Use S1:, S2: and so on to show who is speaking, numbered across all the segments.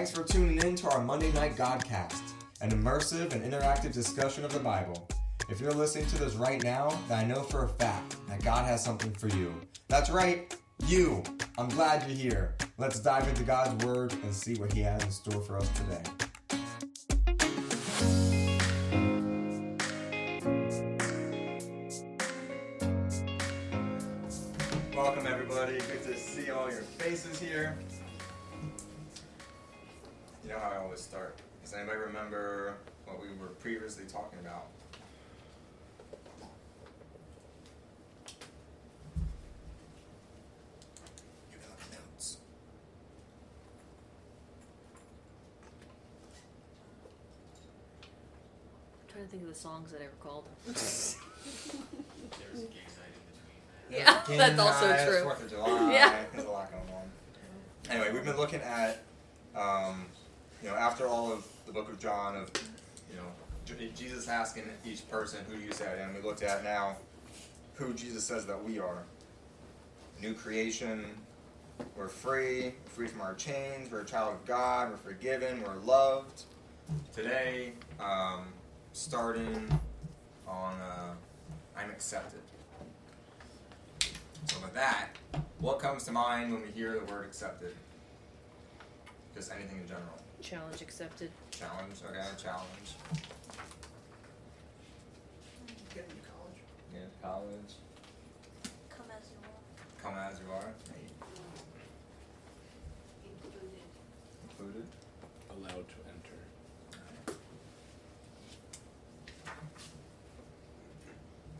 S1: Thanks for tuning in to our Monday Night Godcast, an immersive and interactive discussion of the Bible. If you're listening to this right now, then I know for a fact that God has something for you. That's right, you. I'm glad you're here. Let's dive into God's Word and see what He has in store for us today. I always start. Does anybody remember what we were previously talking about? You got notes.
S2: I'm trying to think of the songs that I recalled.
S3: There's a gay night in between.
S2: Yeah,
S1: King
S2: that's also
S1: High,
S2: true.
S1: Fourth of July.
S2: Yeah.
S1: There's a lot going on. Anyway, we've been looking at, um, you know, after all of the book of John, of, you know, Jesus asking each person, who do you say I am? We looked at now who Jesus says that we are. New creation. We're free, free from our chains. We're a child of God. We're forgiven. We're loved. Today, um, starting on uh, I'm accepted. So with that, what comes to mind when we hear the word accepted? Just anything in general.
S2: Challenge accepted.
S1: Challenge, okay, challenge.
S3: Get into college.
S1: Yeah, college.
S4: Come as you are.
S1: Come as you are.
S4: Included.
S1: Included.
S3: Allowed to enter.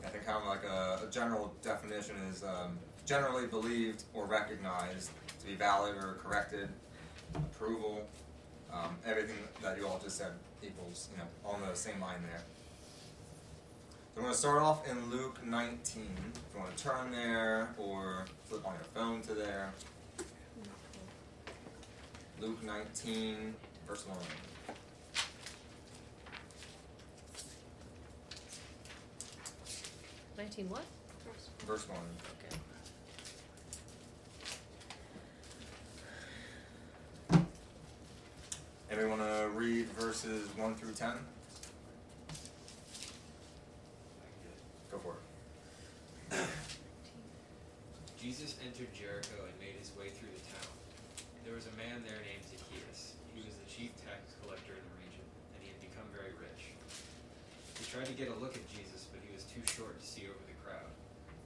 S1: I think kind of like a, a general definition is um, generally believed or recognized to be valid or corrected, approval, um, everything that you all just said equals, you know, on the same line there. So I'm going to start off in Luke 19. If you want to turn there or flip on your phone to there. Luke 19, verse 1.
S2: Nineteen what?
S1: Verse 1.
S2: Okay.
S1: Everyone want to read verses 1 through 10? Go for it.
S5: Jesus entered Jericho and made his way through the town. There was a man there named Zacchaeus. He was the chief tax collector in the region, and he had become very rich. He tried to get a look at Jesus, but he was too short to see over the crowd.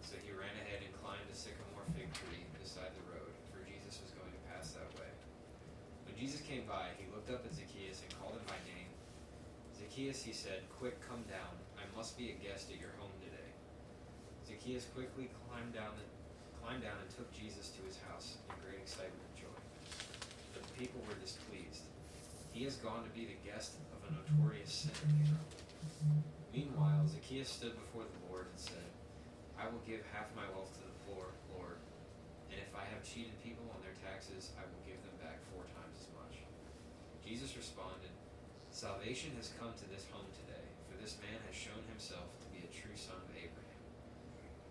S5: So he ran ahead and climbed a sycamore fig tree beside the road, for Jesus was going to pass that way. When Jesus came by, he looked up at Zacchaeus and called him by name. Zacchaeus, he said, Quick, come down. I must be a guest at your home today. Zacchaeus quickly climbed down, climbed down and took Jesus to his house in great excitement and joy. But the people were displeased. He has gone to be the guest of a notorious sinner. Meanwhile, Zacchaeus stood before the Lord and said, I will give half my wealth to the poor, Lord, and if I have cheated people on their taxes, I will give them back four times as much. Jesus responded, Salvation has come to this home today, for this man has shown himself to be a true son of Abraham.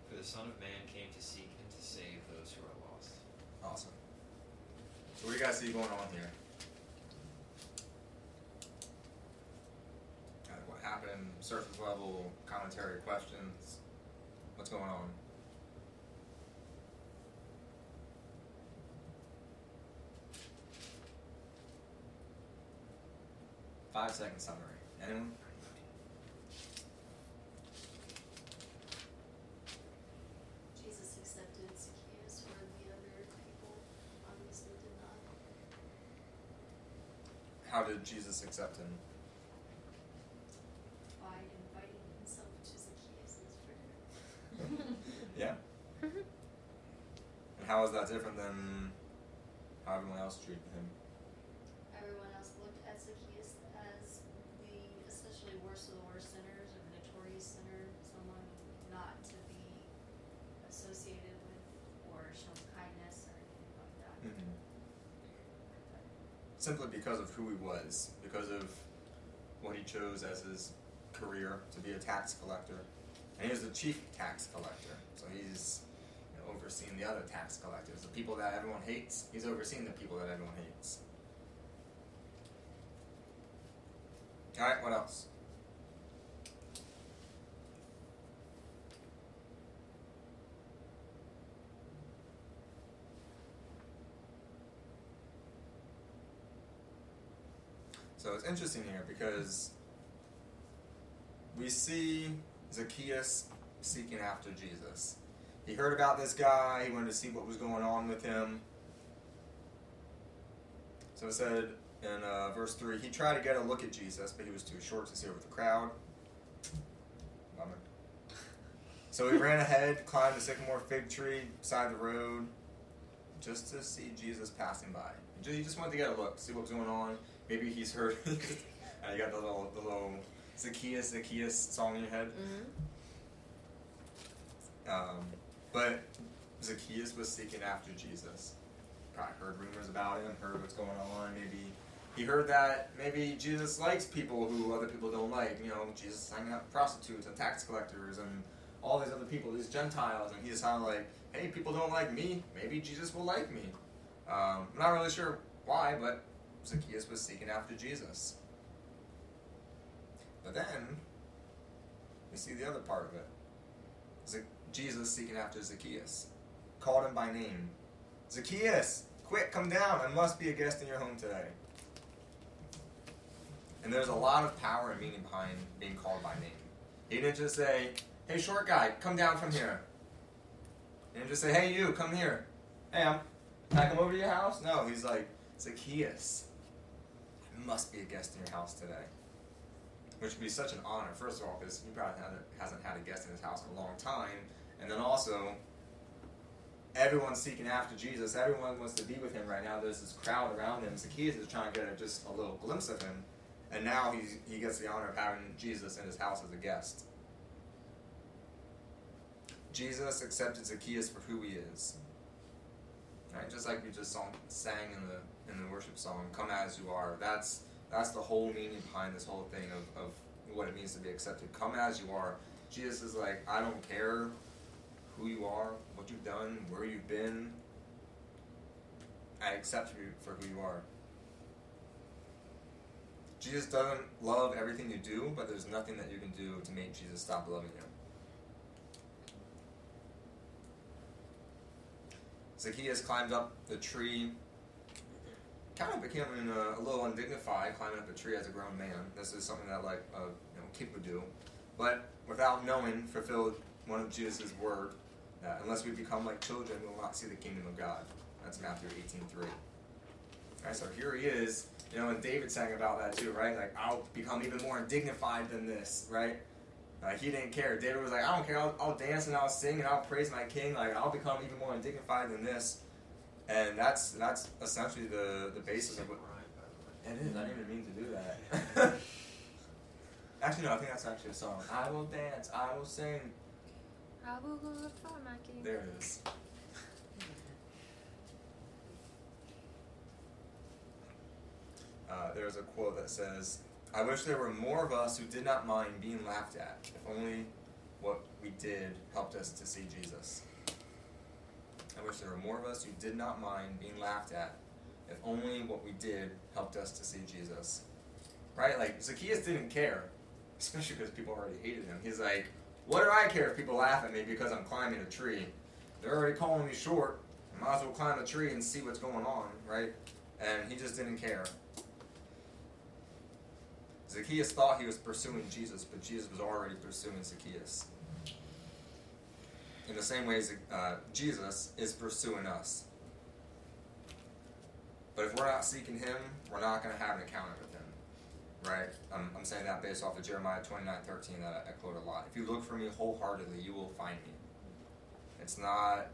S5: For the Son of Man came to seek and to save those who are lost.
S1: Awesome. So what do you guys see going on here? Kind of what happened, surface level, commentary, questions. What's going on? Five second summary. Anyone?
S4: Jesus accepted Zacchaeus the other people obviously did not.
S1: How did Jesus accept him? simply because of who he was, because of what he chose as his career to be a tax collector. And he was the chief tax collector, so he's you know, overseeing the other tax collectors, the people that everyone hates. He's overseeing the people that everyone hates. All right, what else? It's interesting here because we see Zacchaeus seeking after Jesus. He heard about this guy, he wanted to see what was going on with him. So it said in uh, verse 3 he tried to get a look at Jesus, but he was too short to see over the crowd. So he ran ahead, climbed a sycamore fig tree beside the road, just to see Jesus passing by. He just wanted to get a look, see what was going on. Maybe he's heard. and you got the little, the little Zacchaeus, Zacchaeus song in your head.
S2: Mm-hmm.
S1: Um, but Zacchaeus was seeking after Jesus. Probably heard rumors about him, heard what's going on. Maybe he heard that maybe Jesus likes people who other people don't like. You know, Jesus hanging out with prostitutes and tax collectors and all these other people, these Gentiles, and he's just sounded like, hey, people don't like me. Maybe Jesus will like me. Um, I'm not really sure why, but Zacchaeus was seeking after Jesus. But then we see the other part of it. Jesus seeking after Zacchaeus. Called him by name. Zacchaeus, quick, come down. I must be a guest in your home today. And there's a lot of power and meaning behind being called by name. He didn't just say, hey, short guy, come down from here. He didn't just say, hey, you, come here. Hey, I'm, can I come over to your house? No, he's like, Zacchaeus, must be a guest in your house today. Which would be such an honor, first of all, because he probably hasn't, had a guest in his house in a long time. And then also, everyone's seeking after Jesus. Everyone wants to be with him right now. There's this crowd around him. Zacchaeus is trying to get just a little glimpse of him. And now he's, he gets the honor of having Jesus in his house as a guest. Jesus accepted Zacchaeus for who he is. Right? Just like we just sang in the in the worship song, "Come as you are." That's that's the whole meaning behind this whole thing of, of what it means to be accepted. Come as you are. Jesus is like, I don't care who you are, what you've done, where you've been. I accept you for who you are. Jesus doesn't love everything you do, but there's nothing that you can do to make Jesus stop loving you. Zacchaeus climbed up the tree, kind of becoming a, a little undignified climbing up a tree as a grown man. This is something that like a you know, kid would do, but without knowing, fulfilled one of Jesus' word that unless we become like children, we will not see the kingdom of God. That's Matthew 18:3. All right, so here he is, you know, and David sang about that too, right? Like I'll become even more undignified than this, right? Like he didn't care. David was like, I don't care. I'll, I'll dance and I'll sing and I'll praise my king. Like I'll become even more undignified than this. And that's that's essentially the the basis of what. It is. I didn't even mean to do that. actually, no. I think that's actually a song. I will dance. I will sing.
S2: I will glorify my king.
S1: There it is. Uh, there's a quote that says, I wish there were more of us who did not mind being laughed at, if only what we did helped us to see Jesus. I wish there were more of us who did not mind being laughed at, if only what we did helped us to see Jesus. Right? Like, Zacchaeus didn't care, especially because people already hated him. He's like, what do I care if people laugh at me because I'm climbing a tree? They're already calling me short. I might as well climb a tree and see what's going on, right? And he just didn't care. Zacchaeus thought he was pursuing Jesus, but Jesus was already pursuing Zacchaeus. In the same way, uh, Jesus is pursuing us. But if we're not seeking him, we're not going to have an encounter with him. Right? I'm, I'm saying that based off of Jeremiah 29 13 that I, I quote a lot. If you look for me wholeheartedly, you will find me. It's not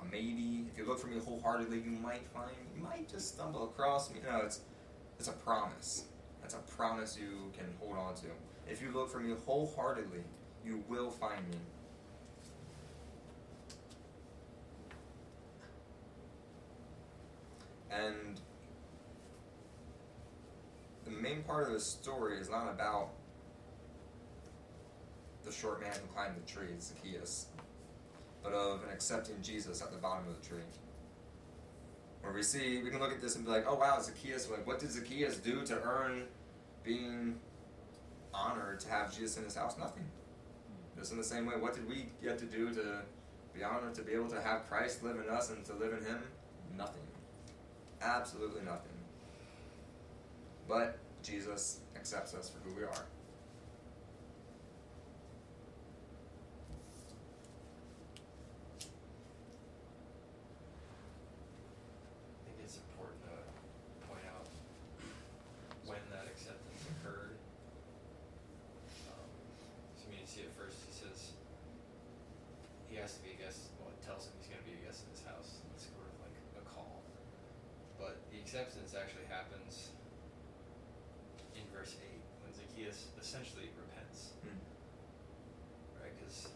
S1: a maybe. If you look for me wholeheartedly, you might find. You might just stumble across me. No, it's, it's a promise. That's a promise you can hold on to. If you look for me wholeheartedly, you will find me. And the main part of the story is not about the short man who climbed the tree, Zacchaeus, but of an accepting Jesus at the bottom of the tree. Where we see, we can look at this and be like, oh wow, Zacchaeus, like, what did Zacchaeus do to earn being honored to have Jesus in his house? Nothing. Just in the same way, what did we get to do to be honored to be able to have Christ live in us and to live in him? Nothing. Absolutely nothing. But Jesus accepts us for who we are.
S5: I think it's important to point out when that acceptance occurred. Um, so I mean, you see at first he says he has to be a guest. Well, it tells him he's going to be a guest in his house. It's sort of like a call. But the acceptance actually happens in verse eight when Zacchaeus essentially repents,
S1: Hmm.
S5: right? Because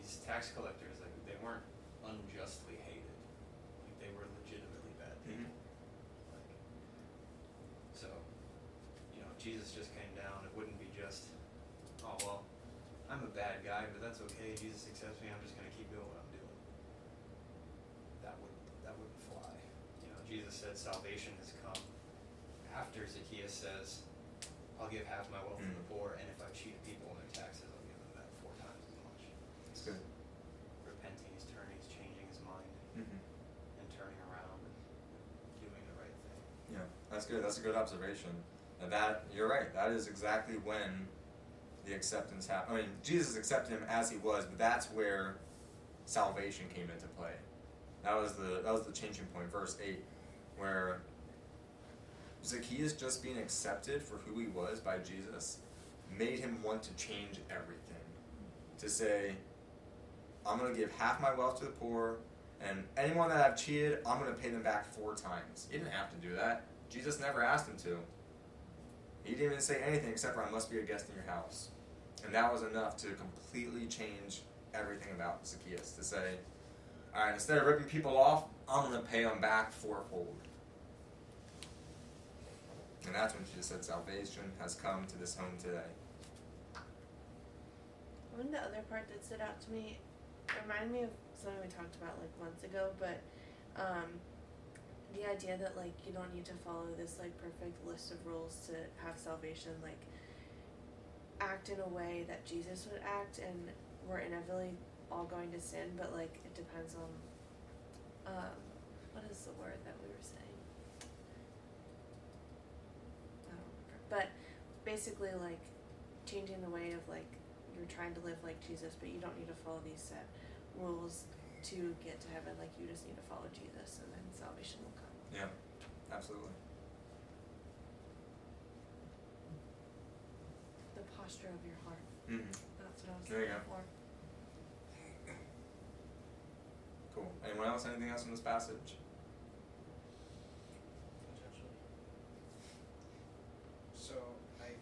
S5: these tax collectors, like they weren't unjustly hated. Like they were legitimately bad people.
S1: Mhm.
S5: Like, so, you know, if Jesus just came down, it wouldn't be just, oh well, I'm a bad guy, but that's okay. Jesus accepts me. I'm just gonna keep doing what I'm doing. That would that wouldn't fly. You know, Jesus said salvation has come after Zacchaeus says, "I'll give half my wealth to the
S1: Mm.
S5: poor, and if I cheat people on their taxes, I'll give them that four times as much."
S1: That's good.
S5: Repenting, he's turning, he's changing his mind
S1: Mm-hmm.
S5: and turning around and doing the right thing.
S1: Yeah, that's good. That's a good observation. And that you're right. That is exactly when the acceptance happened. I mean, Jesus accepted him as he was, but that's where salvation came into play. That was the that was the changing point. Verse eight, where Zacchaeus just being accepted for who he was by Jesus made him want to change everything. To say, I'm going to give half my wealth to the poor, and anyone that I've cheated, I'm going to pay them back four times. He didn't have to do that. Jesus never asked him to. He didn't even say anything except for, I must be a guest in your house. And that was enough to completely change everything about Zacchaeus. To say, all right, instead of ripping people off, I'm going to pay them back fourfold. And that's when Jesus said, Salvation has come to this home today.
S6: One of the other part that stood out to me reminded me of something we talked about like months ago, but um, the idea that like you don't need to follow this like perfect list of rules to have salvation, like act in a way that Jesus would act, and we're inevitably all going to sin, but like it depends on um, what is the word that we were saying? I don't remember, but basically like changing the way of like you're trying to live like Jesus, but you don't need to follow these set rules to get to heaven. Like you just need to follow Jesus, and then salvation will come.
S1: Yeah, absolutely.
S6: The posture of your heart.
S1: Mm-hmm.
S6: That's what I was
S1: There
S6: looking for.
S1: Cool. Anyone else? Anything else from this passage?
S3: Potentially. So I,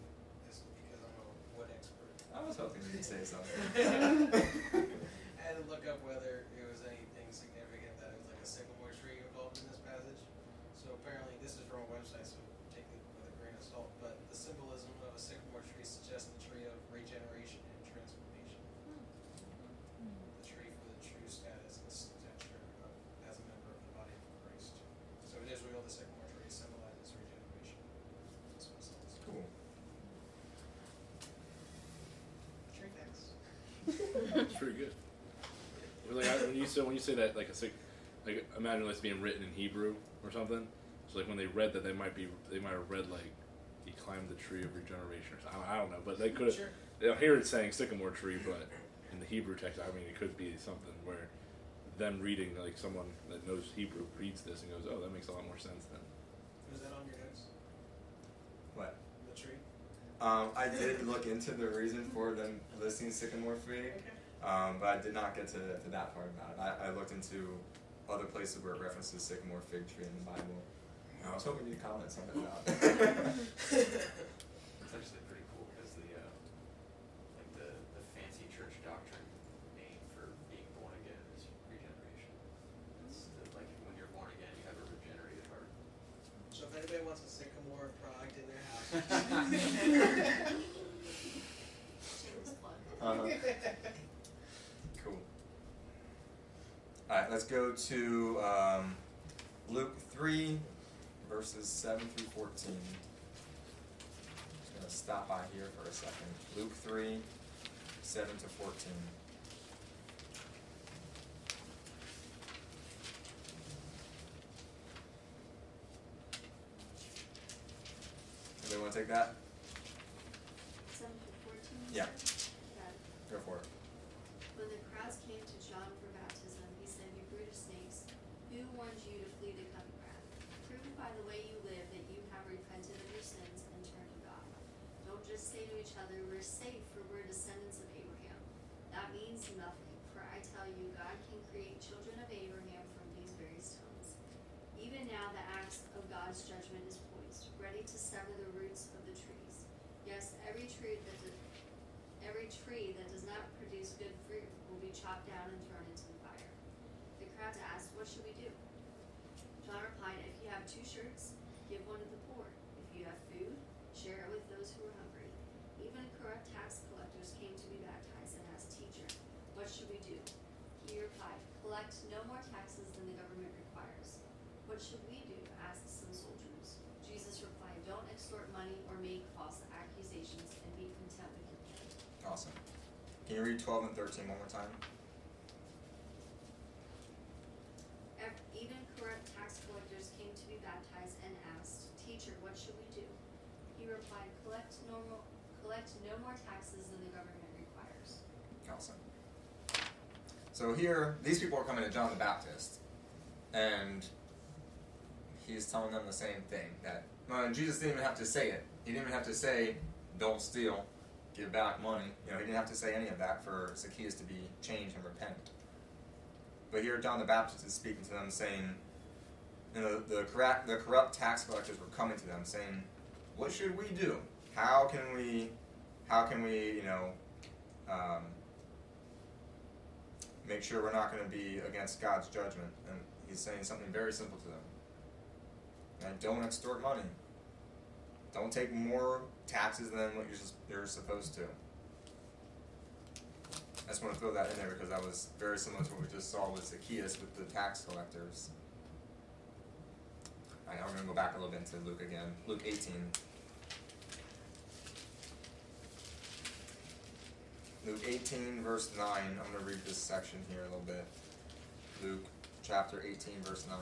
S3: this because I'm a wood expert.
S1: I was hoping you'd say something.
S3: I had to look up whether it was anything significant that it was like a sycamore tree involved in this passage. So apparently, this is from a website, so take it with a grain of salt. But the symbolism of a sycamore tree suggests the tree of regeneration and transformation. The tree for the true status and stature of, as a member of the body of Christ. So in Israel, the sycamore tree symbolizes regeneration. That's what it says.
S1: cool.
S3: Tree facts.
S7: It's pretty good. But like I, when you say when you say that like a sick, like imagine it's being written in Hebrew or something. So like when they read that, they might be they might have read like he climbed the tree of regeneration or something. I don't, I don't know, but they could have.
S3: Sure.
S7: I hear it saying sycamore tree, but in the Hebrew text, I mean, it could be something where them reading like someone that knows Hebrew reads this and goes, "Oh, that makes a lot more sense." Then
S3: Was that on your notes?
S1: What?
S3: The tree?
S1: Um, I did look into the reason for them listing sycamore fig, um, but I did not get to, to that part about it. I, I looked into other places where it references sycamore fig tree in the Bible. And I was hoping you'd comment something about it.
S5: It's actually pretty cool because the uh, like the, the fancy church doctrine name for being born again is regeneration. It's the, like when you're born again, you have a regenerated heart.
S3: So if anybody wants a sycamore product in their house.
S4: Shameless plug.
S1: Uh-huh. Cool. Alright, let's go to um, Luke 3, verses 7 through 14. Just gonna stop by here for a second. Luke three, seven to fourteen. Anybody wanna take that?
S4: Seven to fourteen?
S1: Yeah.
S4: said? Got it.
S1: Go for it.
S4: When the crowds came to John for baptism, he said, You brood of snakes, who warned you to flee the coming wrath? Prove the way you live that you have repented of your sins and turned to God. Don't just say to each other, We're safe, for we're descendants of Abraham. That means nothing, for I tell you, God can create children of Abraham from these very stones. Even now, the axe of God's judgment is poised, ready to sever the roots of the trees. Yes, every tree that does Every tree that does not produce good fruit will be chopped down and thrown into the fire. The crowds asked, What should we do? John replied, If you have two shirts, give one to the poor. If you have food, share it with those who are hungry. Even corrupt tax collectors came to be baptized and asked, Teacher, what should we do? He replied, Collect no more taxes than the government requires. What should we do? asked some soldiers. Jesus replied, Don't extort money or make false accusations and be content with your pay.
S1: Awesome. Can you read twelve and 13 one more time?
S4: Ev- Even corrupt tax collectors came to be baptized and asked, Teacher, what should we do? He replied, Collect normal, collect no more taxes than the government requires.
S1: Awesome. So here, these people are coming to John the Baptist, and he's telling them the same thing. That well, Jesus didn't even have to say it. He didn't even have to say, "Don't steal, give back money." You know, he didn't have to say any of that for Zacchaeus to be changed and repent. But here, John the Baptist is speaking to them, saying, you know, the corrupt, the corrupt tax collectors were coming to them, saying, "What should we do? How can we, how can we, you know, um, make sure we're not going to be against God's judgment?" And he's saying something very simple to them. And don't extort money. Don't take more taxes than what you're, you're supposed to. I just want to throw that in there because that was very similar to what we just saw with Zacchaeus with the tax collectors. All right, now we're going to go back a little bit into Luke again. Luke 18. Luke 18, verse 9. I'm going to read this section here a little bit. Luke chapter 18, verse 9.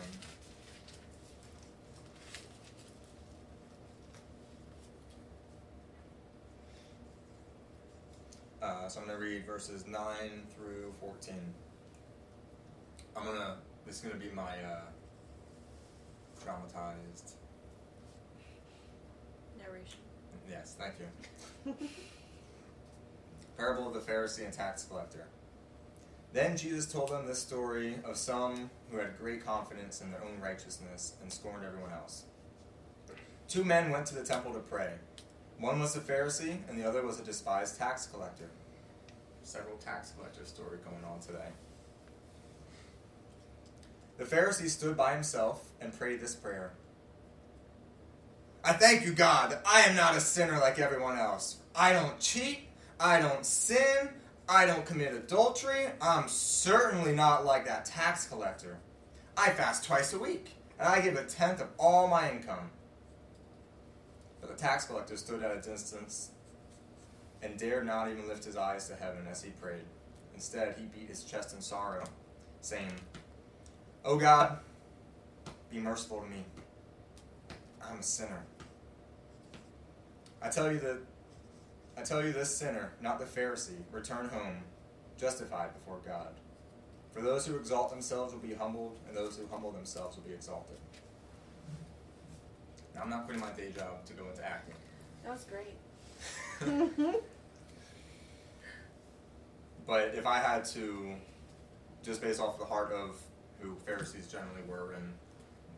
S1: Uh, so I'm going to read verses 9 through 14. I'm going to, this is going to be my uh, traumatized.
S6: Narration.
S1: Yes, thank you. Parable of the Pharisee and tax collector. Then Jesus told them this story of some who had great confidence in their own righteousness and scorned everyone else. Two men went to the temple to pray. One was a Pharisee, and the other was a despised tax collector. Several tax collector story going on today. The Pharisee stood by himself and prayed this prayer. I thank you, God, that I am not a sinner like everyone else. I don't cheat. I don't sin. I don't commit adultery. I'm certainly not like that tax collector. I fast twice a week, and I give a tenth of all my income. But the tax collector stood at a distance and dared not even lift his eyes to heaven as he prayed. Instead, he beat his chest in sorrow, saying, O God, be merciful to me. I'm a sinner. I tell you that I tell you this sinner, not the Pharisee, return home, justified before God. For those who exalt themselves will be humbled, and those who humble themselves will be exalted. Now, I'm not quitting my day job to go into acting.
S6: That was great.
S1: But if I had to, just based off the heart of who Pharisees generally were, and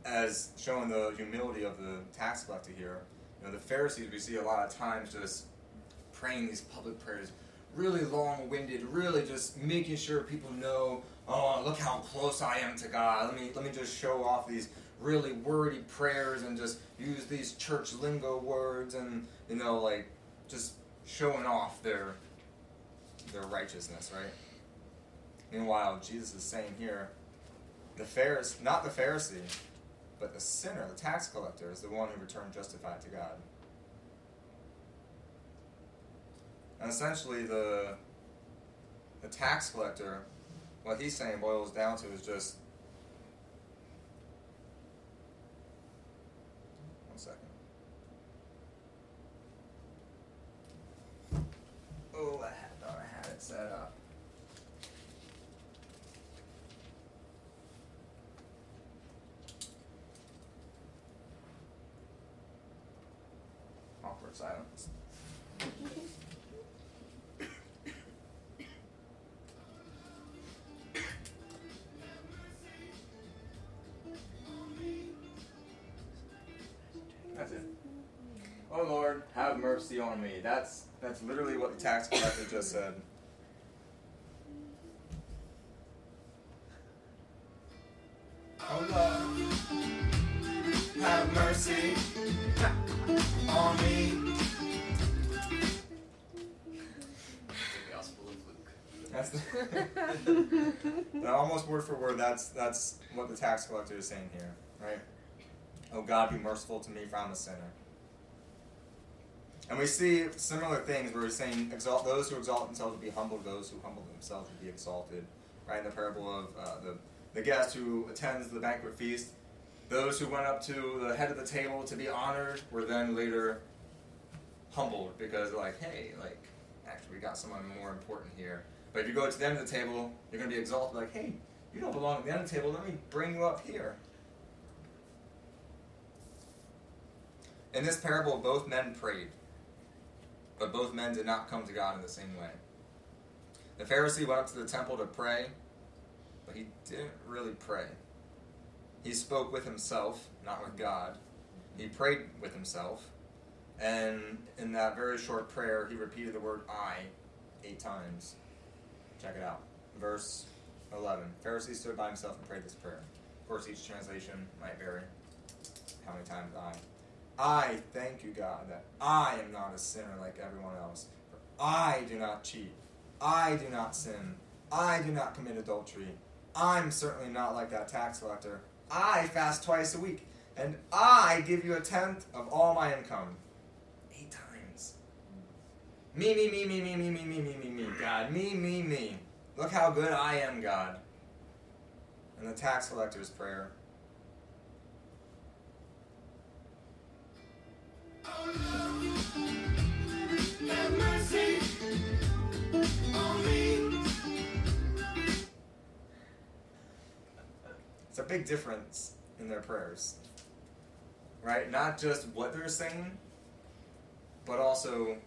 S1: as showing the humility of the tax collector here, you know, the Pharisees we see a lot of times just praying these public prayers, really long-winded, really just making sure people know, oh, look how close I am to God. Let me let me just show off these really wordy prayers and just use these church lingo words and you know like just showing off their their righteousness, right? Meanwhile, Jesus is saying here, the Pharisee, not the Pharisee, but the sinner, the tax collector, is the one who returned justified to God. And essentially, the the tax collector, what he's saying boils down to is just one second. Oh, mercy on me. That's that's literally what the tax collector just said. Oh Lord, have mercy on me.
S5: The Gospel of Luke.
S1: That's the almost word for word. That's that's what the tax collector is saying here, right? Oh God, be merciful to me, for I'm a sinner. And we see similar things where we're saying, exalt those who exalt themselves will be humbled, those who humble themselves will be exalted. Right in the parable of uh, the the guest who attends the banquet feast, those who went up to the head of the table to be honored were then later humbled because they're like, hey, like actually we got someone more important here. But if you go to the end of the table, you're going to be exalted, like, hey, you don't belong at the end of the table. Let me bring you up here. In this parable, both men prayed, but both men did not come to God in the same way. The Pharisee went up to the temple to pray, but he didn't really pray. He spoke with himself, not with God. He prayed with himself, and in that very short prayer, he repeated the word I eight times. Check it out. Verse 11. Pharisee stood by himself and prayed this prayer. Of course, each translation might vary. How many times I? I thank you, God, that I am not a sinner like everyone else. For I do not cheat. I do not sin. I do not commit adultery. I'm certainly not like that tax collector. I fast twice a week. And I give you a tenth of all my income. Eight times. Me, me, me, me, me, me, me, me, me, me, me, God. Me, me, me. Look how good I am, God. And the tax collector's prayer.
S8: Have mercy on me.
S1: It's a big difference in their prayers. Right? Not just what they're saying, but also,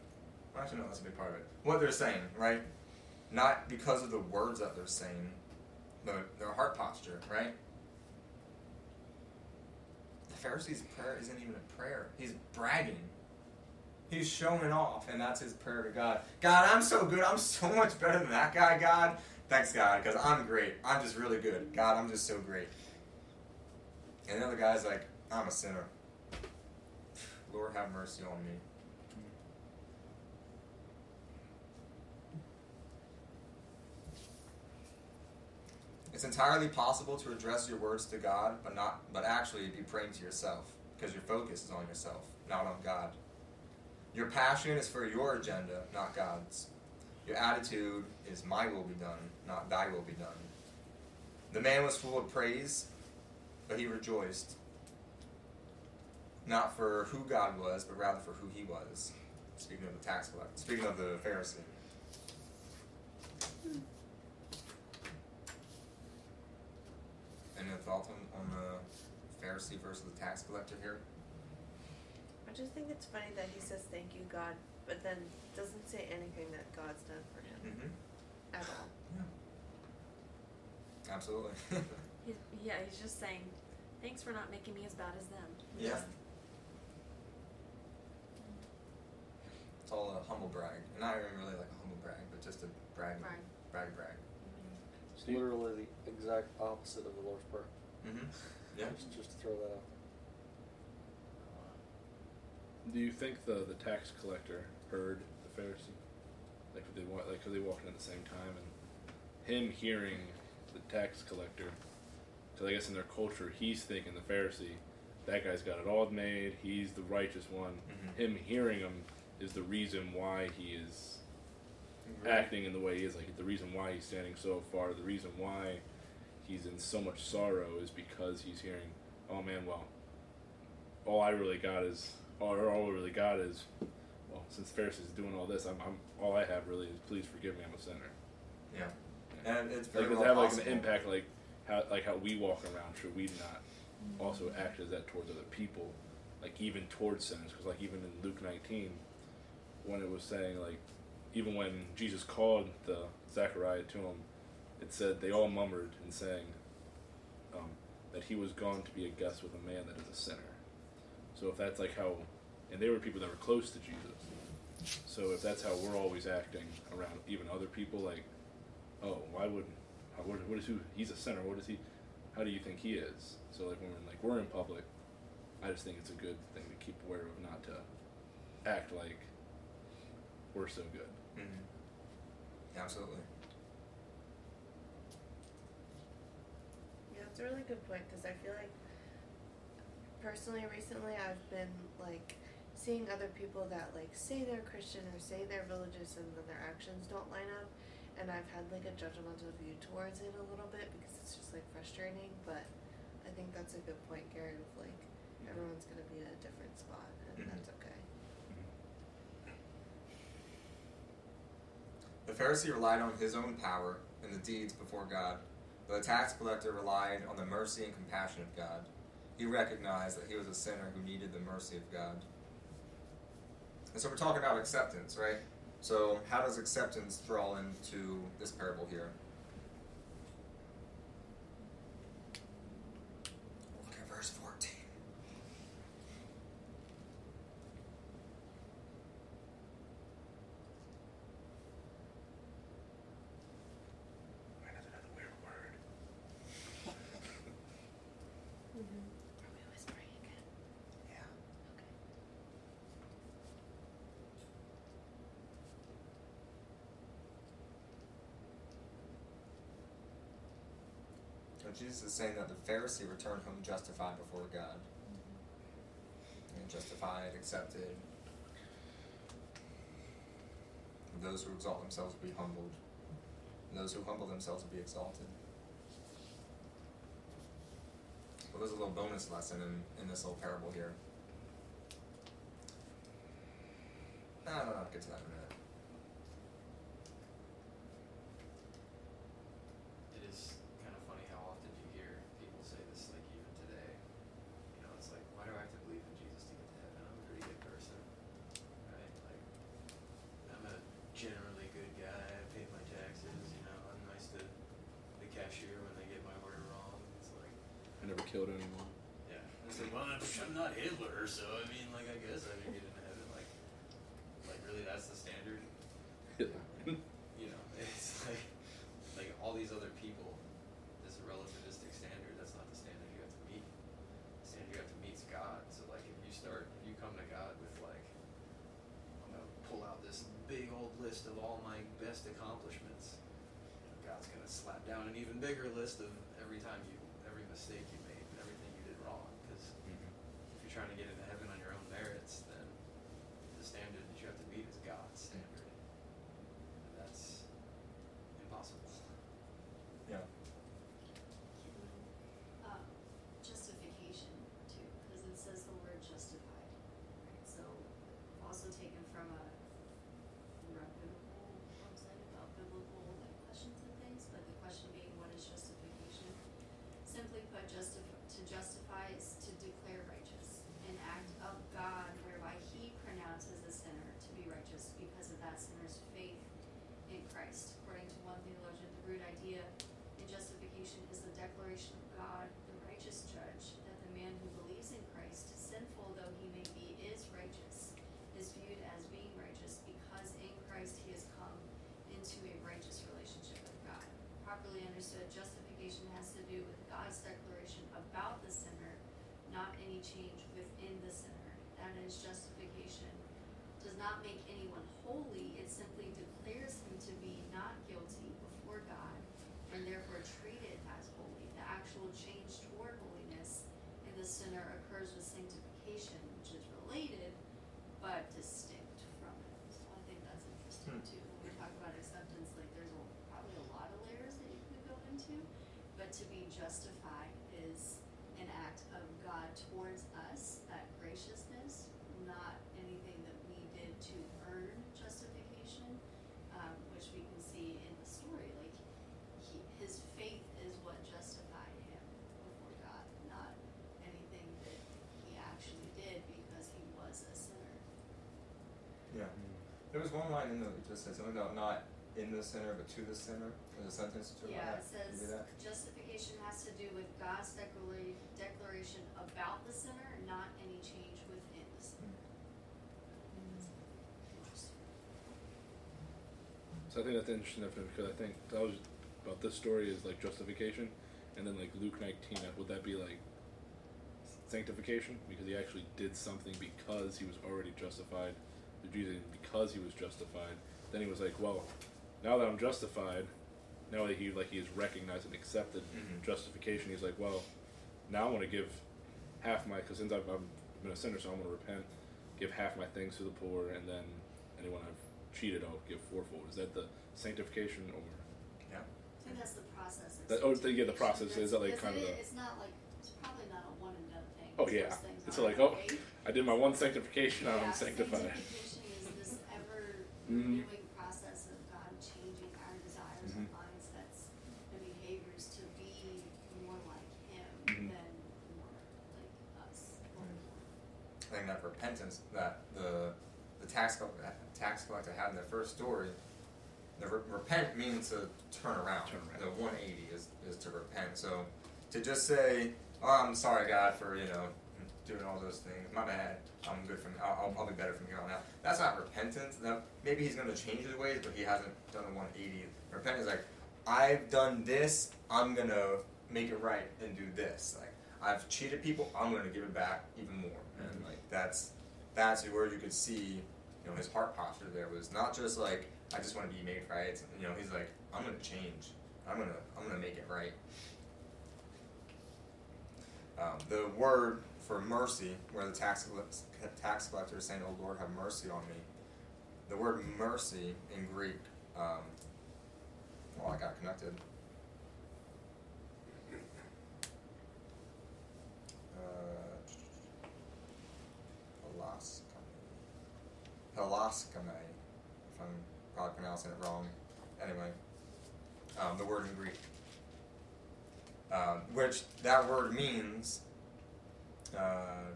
S1: well, actually, no, that's a big part of it. What they're saying, right? Not because of the words that they're saying, but their heart posture, right? The Pharisee's prayer isn't even a prayer, he's bragging. He's showing off, and that's his prayer to God. God, I'm so good. I'm so much better than that guy, God. Thanks, God, because I'm great. I'm just really good. God, I'm just so great. And the other guy's like, I'm a sinner. Lord, have mercy on me. It's entirely possible to address your words to God, but not but actually be praying to yourself, because your focus is on yourself, not on God. Your passion is for your agenda, not God's. Your attitude is my will be done, not thy will be done. The man was full of praise, but he rejoiced. Not for who God was, but rather for who he was. Speaking of the tax collector, speaking of the Pharisee. Any other thoughts on, on the Pharisee versus the tax collector here?
S6: I just think it's funny that he says thank you God, but then doesn't say anything that God's done for him
S1: Mm-hmm.
S6: at all.
S1: Absolutely.
S2: He's, yeah, he's just saying, thanks for not making me as bad as them.
S1: yeah. It's all a humble brag. And not even really like a humble brag, but just a brag,
S2: Right.
S1: brag, brag.
S9: It's literally the exact opposite of the Lord's Prayer.
S1: Mm-hmm. Yeah.
S9: Just, just to throw that out.
S7: Do you think the the tax collector heard the Pharisee? Like they wa- like 'cause they walked in at the same time, and him hearing the tax collector, because I guess in their culture he's thinking the Pharisee, that guy's got it all made. He's the righteous one.
S1: Mhm.
S7: Him hearing him is the reason why he is acting in the way he is. Like the reason why he's standing so far, the reason why he's in so much sorrow is because he's hearing, "Oh man, well, all I really got is, or all I really got is, well, since Pharisees is doing all this, I'm, I'm all I have really is please forgive me, I'm a sinner."
S1: Yeah. And it's very
S7: Like
S1: well
S7: it have like an impact like how like how we walk around? Should we not also act as that towards other people, like even towards sinners? Because like even in Luke 19, when it was saying like, even when Jesus called the Zechariah to him, it said they all murmured and saying um, that he was gone to be a guest with a man that is a sinner. So if that's like how, and they were people that were close to Jesus. So if that's how we're always acting around even other people, like, oh, why would, what, what is who? He's a sinner. What is he? How do you think he is? So like when we're like we're in public, I just think it's a good thing to keep aware of, not to act like we're so good.
S1: Mhm. Absolutely.
S6: Yeah, it's a really good point because I feel like personally recently I've been like seeing other people that like say they're Christian or say they're religious and then their actions don't line up and I've had like a judgmental view towards it a little bit because it's just like frustrating but I think that's a good point Gary of like everyone's gonna be at a different spot and
S1: Mhm.
S6: that's okay.
S1: The Pharisee relied on his own power and the deeds before God, but the tax collector relied on the mercy and compassion of God. He recognized that he was a sinner who needed the mercy of God. And so we're talking about acceptance, right? So how does acceptance draw into this parable here? Look at verse 14. Wait, that's another weird word.
S6: Are we whispering again?
S1: Yeah.
S6: Okay.
S1: So Jesus is saying that the Pharisee returned home justified before God. Mm-hmm. And justified, accepted. And those who exalt themselves will be humbled. And those who humble themselves will be exalted. Well, there's a little bonus lesson in, in this little parable here. No, no, no, I'll get to that in a minute.
S5: It is kind of funny how often you hear people say this, like even today. You know, it's like, why do I have to believe in Jesus to get to heaven? I'm a pretty good person, right? Like, I'm a generally good guy. I pay my taxes. You know, I'm nice to the cashier when they get my order wrong. It's like,
S7: I never killed anyone.
S5: yeah. It's like, well, I'm, I'm not Hitler, so I mean, like, I guess I could get into heaven. Like, like really, that's the standard. you know, it's like like all these other people, this relativistic standard, that's not the standard you have to meet. The standard you have to meet is God. So like if you start if you come to God with like I'm gonna pull out this big old list of all my best accomplishments, you know, God's gonna slap down an even bigger list of every time you every mistake you made and everything you did wrong. Because if you're trying to get into heaven on your own merits, then the standard that you have to meet is God's standard. And that's impossible.
S1: Yeah.
S4: Um, justification too, because it says the word justified, right? So also taken from a reputable website about biblical like questions and things, but the question being what is justification? Simply put, justif- to justify is to declare righteous, an act of God whereby he pronounces a sinner to be righteous because of that sinner's faith in Christ. According to one theologian, the root idea in justification is the declaration of God, the righteous judge, that the man who believes in Christ, sinful though he may be, is righteous, is viewed as being righteous because in Christ he has come into a righteous relationship with God. Properly understood, justification has to do with God's declaration about the sinner, not any change within the sinner. That is, justification does not make anyone holy, it simply declares him to be not guilty before God and therefore treated as holy. The actual change toward holiness in the sinner occurs with sanctification, which is related but distinct from it. So I think that's interesting
S1: Hmm.
S4: too when we talk about justified is an act of God towards us, that graciousness, not anything that we did to earn justification, um, which we can see in the story. Like, he, his faith is what justified him before God, not anything that he actually did because he was a sinner.
S1: Yeah. There was one line in there that just says something about not in the center, but to the center. There's a sentence to
S4: Yeah, it says justification has to do with God's declara- declaration about the sinner, not any change within the sinner.
S7: So I think that's interesting definition because I think that was about this story is like justification, and then like Luke 19, uh, would that be like sanctification because he actually did something because he was already justified to Jesus because he was justified. Then he was like, well, now that I'm justified, now that he like he is recognized and accepted
S1: Mhm.
S7: justification, he's like, well, now I want to give half my because since I've, I've been a sinner, so I want to repent, give half my things to the poor, and then anyone I've cheated, I'll give fourfold. Is that the sanctification or?
S1: Yeah.
S4: I think that's the process. of
S7: That- oh, the- yeah, the process.
S4: sanctification.
S7: Is that, like,
S4: It's-
S7: kind of
S4: it-
S7: the-
S4: It's not like, it's probably not a one and done thing.
S7: Oh
S4: It's
S7: yeah, it's
S4: are
S7: like oh. I did my one sanctification, now
S4: Yeah,
S7: I'm sanctified.
S4: Sanctification is this ever
S7: Mhm.
S4: renewing process of God changing our desires
S7: Mhm.
S4: and mindsets and behaviors to be more like Him
S7: Mhm.
S4: than more like us. or.
S1: I think that repentance that the the tax collector, tax collector had in the first story, the re- repent means to turn around.
S7: Turn around.
S1: The 180 is, is to repent. So to just say, "Oh, I'm sorry, God, for you know doing all those things. My bad. I'm good from. I'll, I'll, be better from here on out." That's not repentance. Now maybe he's going to change his ways, but he hasn't done the 180. Repentance is like, I've done this. I'm gonna make it right and do this. Like I've cheated people. I'm gonna give it back even more. And like that's that's where you could see, you know, his heart posture there was not just like I just want to be made right. You know, he's like I'm gonna change. I'm gonna I'm gonna make it right. Um, the word for mercy, where the tax tax collector is saying, "Oh Lord, have mercy on me." The word mercy in Greek, um, well, I got connected. Uh, if I'm probably pronouncing it wrong. Anyway, um, the word in Greek. Um, which that word means uh,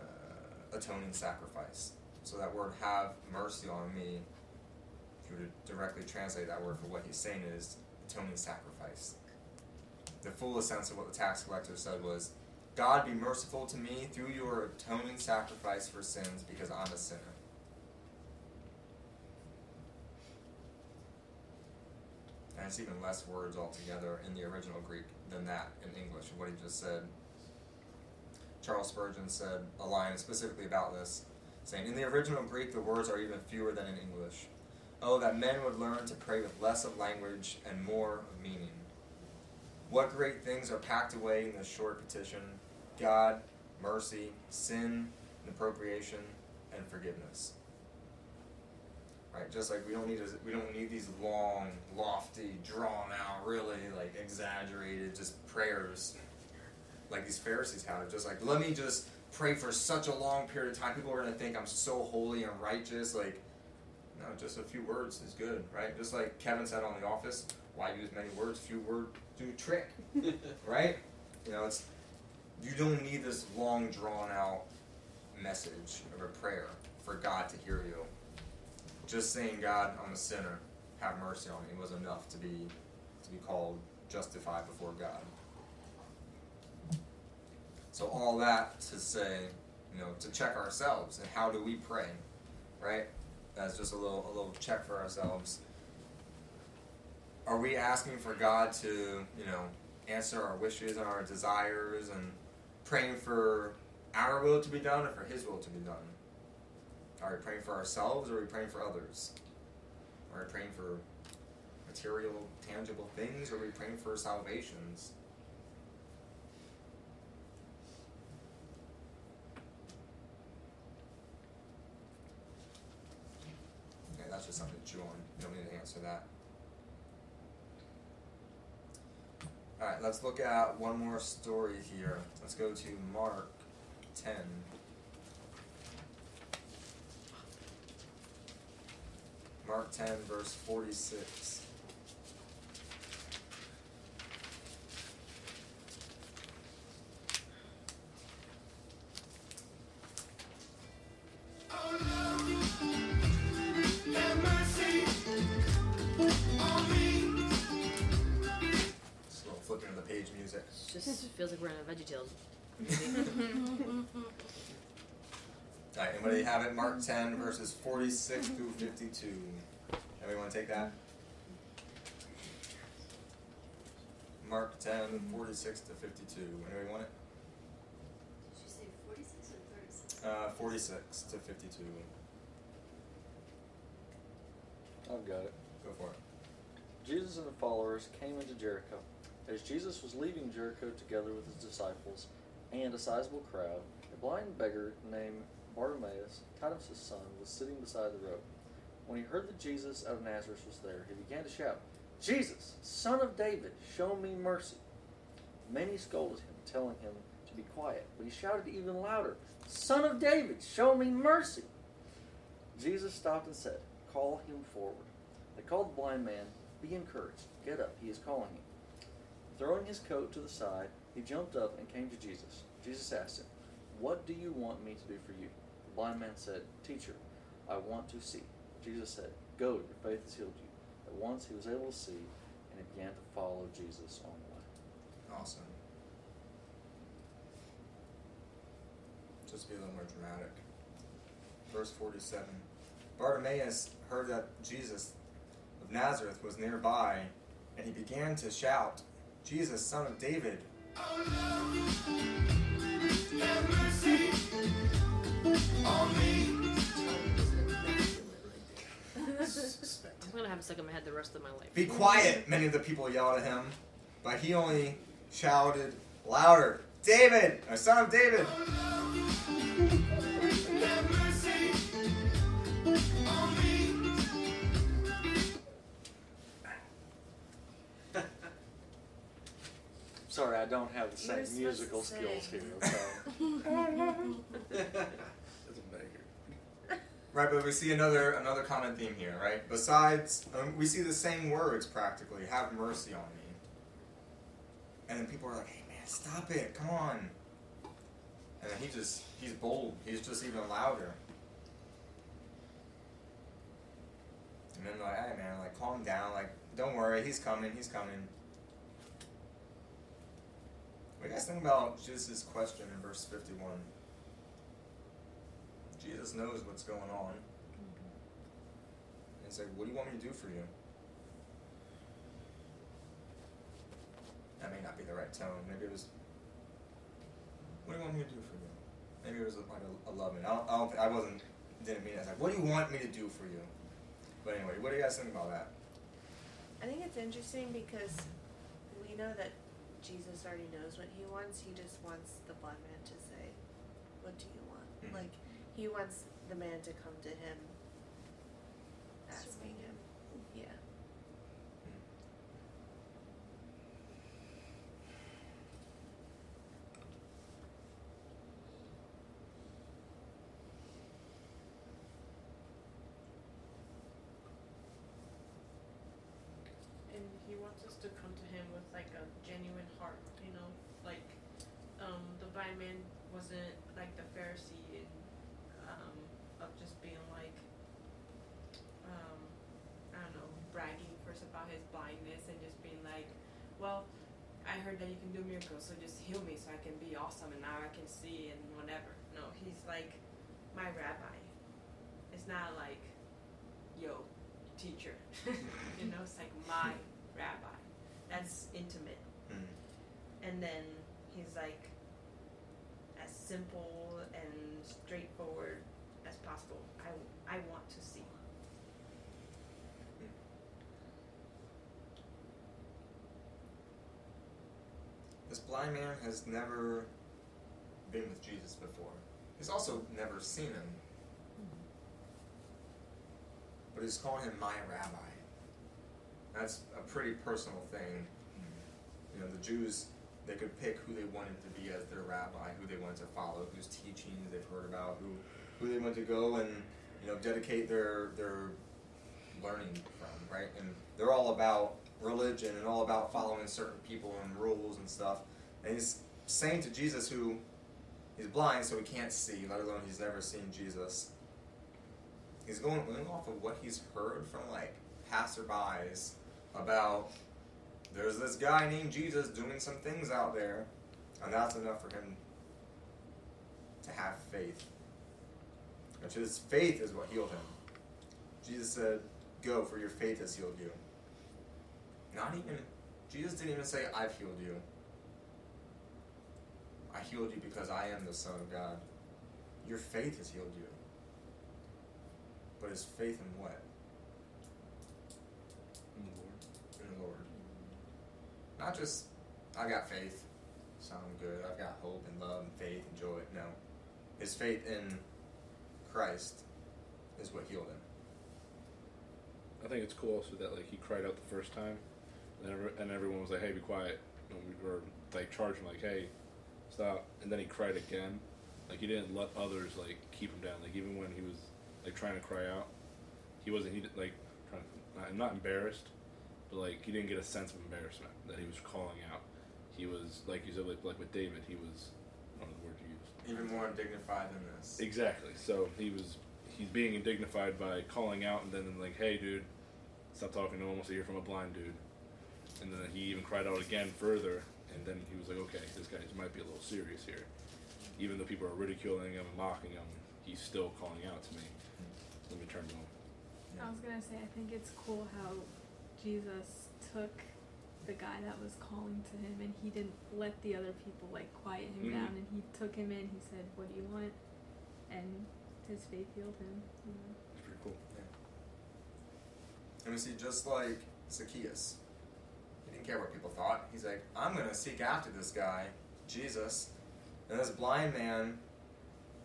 S1: uh, atoning sacrifice. So that word "have mercy on me," if you were to directly translate that word for what he's saying is atoning sacrifice. The fullest sense of what the tax collector said was, "God be merciful to me through your atoning sacrifice for sins, because I'm a sinner." And it's even less words altogether in the original Greek than that in English, what he just said. Charles Spurgeon said a line specifically about this, saying, In the original Greek, the words are even fewer than in English. Oh, that men would learn to pray with less of language and more of meaning. What great things are packed away in this short petition God, mercy, sin, and appropriation, and forgiveness. Right, just like we don't need a, we don't need these long, lofty, drawn out, really like exaggerated just prayers like these Pharisees had. Just like let me just pray for such a long period of time. People are gonna think I'm so holy and righteous. Like no, just a few words is good, right? Just like Kevin said on The Office, why use many words? Few words do trick, right? You know, it's you don't need this long, drawn out message of a prayer for God to hear you. Just saying, God, I'm a sinner, have mercy on me, was enough to be to be called justified before God. So all that to say, you know, to check ourselves and how do we pray, right? That's just a little a little check for ourselves. Are we asking for God to, you know, answer our wishes and our desires and praying for our will to be done or for His will to be done? Are we praying for ourselves or are we praying for others? Are we praying for material, tangible things or are we praying for salvations? Okay, that's just something to chew on. You don't need to answer that. Alright, let's look at one more story here. Let's go to Mark 10. Mark 10, verse 46.
S8: Oh Lord, have mercy on me.
S1: Just a little flipping of the page music.
S10: Just feels like we're in a Veggie VeggieTales.
S1: Alright, anybody have it? Mark 10, verses 46 through 52. Anybody want to take that? Mark 10, 46 to 52. Anybody want it?
S4: Did you say forty-six or thirty-six?
S1: Uh, 46 to 52.
S9: I've got it.
S1: Go for it.
S9: Jesus and the followers came into Jericho. As Jesus was leaving Jericho together with his disciples and a sizable crowd, a blind beggar named Bartimaeus, Timaeus' son, was sitting beside the road. When he heard that Jesus out of Nazareth was there, he began to shout, Jesus, son of David, show me mercy. Many scolded him, telling him to be quiet, but he shouted even louder, Son of David, show me mercy. Jesus stopped and said, Call him forward. They called the blind man. Be encouraged. Get up. He is calling you. Throwing his coat to the side, he jumped up and came to Jesus. Jesus asked him, What do you want me to do for you? The blind man said, Teacher, I want to see. Jesus said, Go, your faith has healed you. At once he was able to see, and he began to follow Jesus on the way.
S1: Awesome. Just be a little more dramatic. Verse 47. Bartimaeus heard that Jesus of Nazareth was nearby, and he began to shout, Jesus, son of David,
S8: Oh Lord, have mercy on me.
S10: I'm gonna have in my head the rest of my life.
S1: be quiet, many of the people yelled at him, but he only shouted louder, David, or son of David.
S9: Sorry, I don't have the
S6: You
S9: same musical skills here. Okay?
S7: That's a banger.
S1: Right, but we see another another common theme here, right? Besides, um, we see the same words practically. Have mercy on me. And then people are like, "Hey, man, stop it! Come on!" And then he just he's bold. He's just even louder. And then they're like, "Hey, man, like calm down. Like, don't worry. He's coming. He's coming." What do you guys think about Jesus' question in verse fifty-one? Jesus knows what's going on. And he's like, What do you want me to do for you? That may not be the right tone. Maybe it was, What do you want me to do for you? Maybe it was like a, a loving. I don't, I don't, I wasn't, didn't mean it. It's like, What do you want me to do for you? But anyway, what do you guys think about that?
S6: I think it's interesting because we know that Jesus already knows what he wants. He just wants the blind man to say, "What do you want?"
S1: Mhm.
S6: Like he wants the man to come to him, asking him. Yeah.
S11: and he wants us to come to him with like a genuine heart, you know, like um, the blind man wasn't like the Pharisee in, um, of just being like, um, I don't know, bragging first about his blindness and just being like, well, I heard that you can do miracles, so just heal me so I can be awesome and now I can see and whatever. No, he's like my rabbi. It's not like, yo, teacher. you know, it's like my rabbi. That's intimate.
S1: Hmm.
S11: And then he's like as simple and straightforward as possible. I, I want to see.
S1: This blind man has never been with Jesus before. He's also never seen him. But he's calling him my rabbi. That's a pretty personal thing. you know, the Jews they could pick who they wanted to be as their rabbi, who they wanted to follow, whose teachings they've heard about, who who they wanted to go and you know dedicate their their learning from, right? And they're all about religion and all about following certain people and rules and stuff. And he's saying to Jesus, who he's blind, so he can't see, let alone he's never seen Jesus. He's going, off of what he's heard from like passerbys about there's this guy named Jesus doing some things out there, and that's enough for him to have faith. Which his faith is what healed him. Jesus said, Go, for your faith has healed you. Not even, Jesus didn't even say, I've healed you. I healed you because I am the Son of God. Your faith has healed you. But his faith in what?
S7: In the Lord.
S1: In the Lord. Not just, I got faith, sound good, I've got hope and love and faith and joy. No. His faith in Christ is what healed him.
S7: I think it's cool also that like he cried out the first time, and, and everyone was like, "Hey, be quiet," and we were like charged him like, "Hey, stop!" And then he cried again, like he didn't let others like keep him down. Like even when he was like trying to cry out, he wasn't he like trying not, not embarrassed, but like he didn't get a sense of embarrassment that he was calling out. He was like you said, like like with David, he was one of the words you used.
S1: Even more undignified than this.
S7: Exactly. So he was he's being indignified by calling out and then like, hey dude, stop talking. No one wants to hear from a blind dude. And then he even cried out again further, and then he was like, okay, this guy might be a little serious here. Even though people are ridiculing him and mocking him, he's still calling out to me. Let me turn to him.
S12: I was gonna say, I think it's cool how Jesus took the guy that was calling to him and he didn't let the other people like quiet him
S7: Mhm.
S12: down and he took him in, he said, What do you want? And his faith healed him. You know?
S7: It's pretty cool.
S1: yeah And we see just like Zacchaeus. He didn't care what people thought. He's like, I'm gonna seek after this guy, Jesus. And this blind man,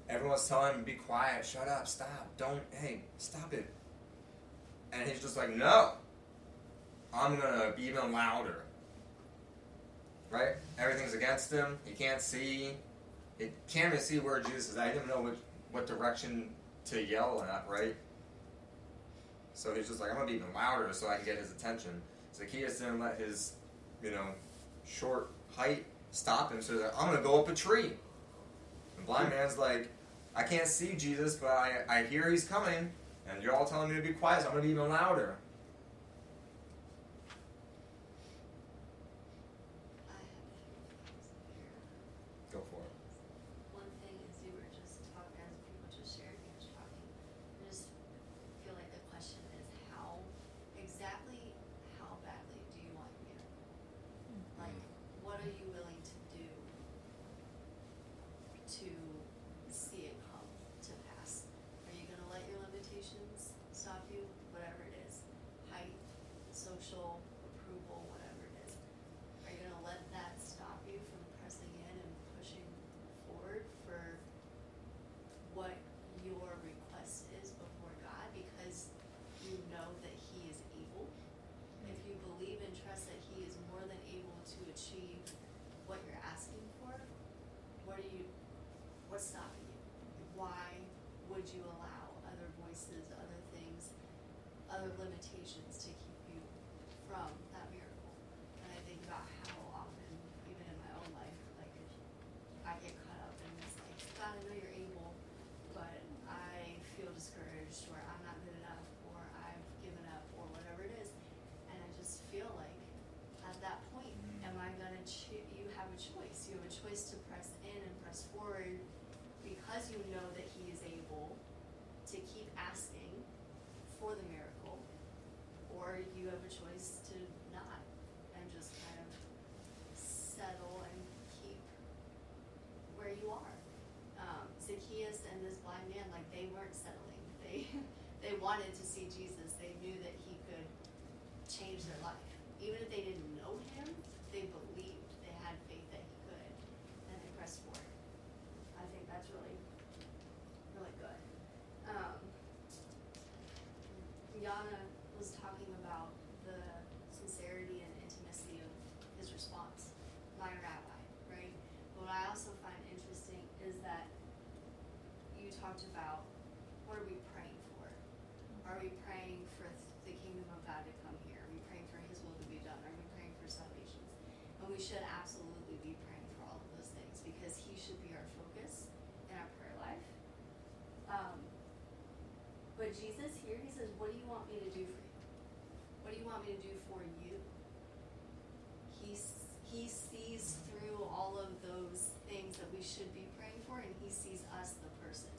S1: everyone's telling him, be quiet, shut up, stop, don't, hey, stop it. And he's just like, no, I'm gonna be even louder. Right? Everything's against him. He can't see. He can't even see where Jesus is. I didn't know what, what direction to yell at, right? So he's just like, I'm gonna be even louder so I can get his attention. Zacchaeus didn't let his, you know, short height stop him. So he's like, I'm gonna go up a tree. The blind man's like, I can't see Jesus, but I, I hear he's coming, and you're all telling me to be quiet, so I'm gonna be even louder.
S4: I have a few things here.
S1: Go for it.
S4: One thing is you were just talking, as people just shared, you were talking, I just feel like the question is how, exactly how badly do you want your miracle? Like, what are you willing to do to see it come to pass? Are you gonna let your limitations stop you, whatever it is, height, social approval, whatever it is? Are you gonna let that stop you from pressing in and pushing forward for what your request is before God because you know that He is able? If you believe and trust that He is more than able to achieve what you're asking for, what are you, what's stopping you? Why would you allow other voices, other things, other limitations to wanted to see Jesus, they knew that he could change their life. Even if they didn't know him, they believed, they had faith that he could, and they pressed for it. I think that's really, really good. Um, Yana was talking about the sincerity and intimacy of his response, my rabbi, right? But what I also find interesting is that you talked about we praying for the kingdom of God to come here? Are we praying for His will to be done? Are we praying for salvations? And we should absolutely be praying for all of those things because He should be our focus in our prayer life. Um, but Jesus here, He says, What do you want me to do for you? What do you want me to do for you? He, s- he sees through all of those things that we should be praying for, and He sees us, the person.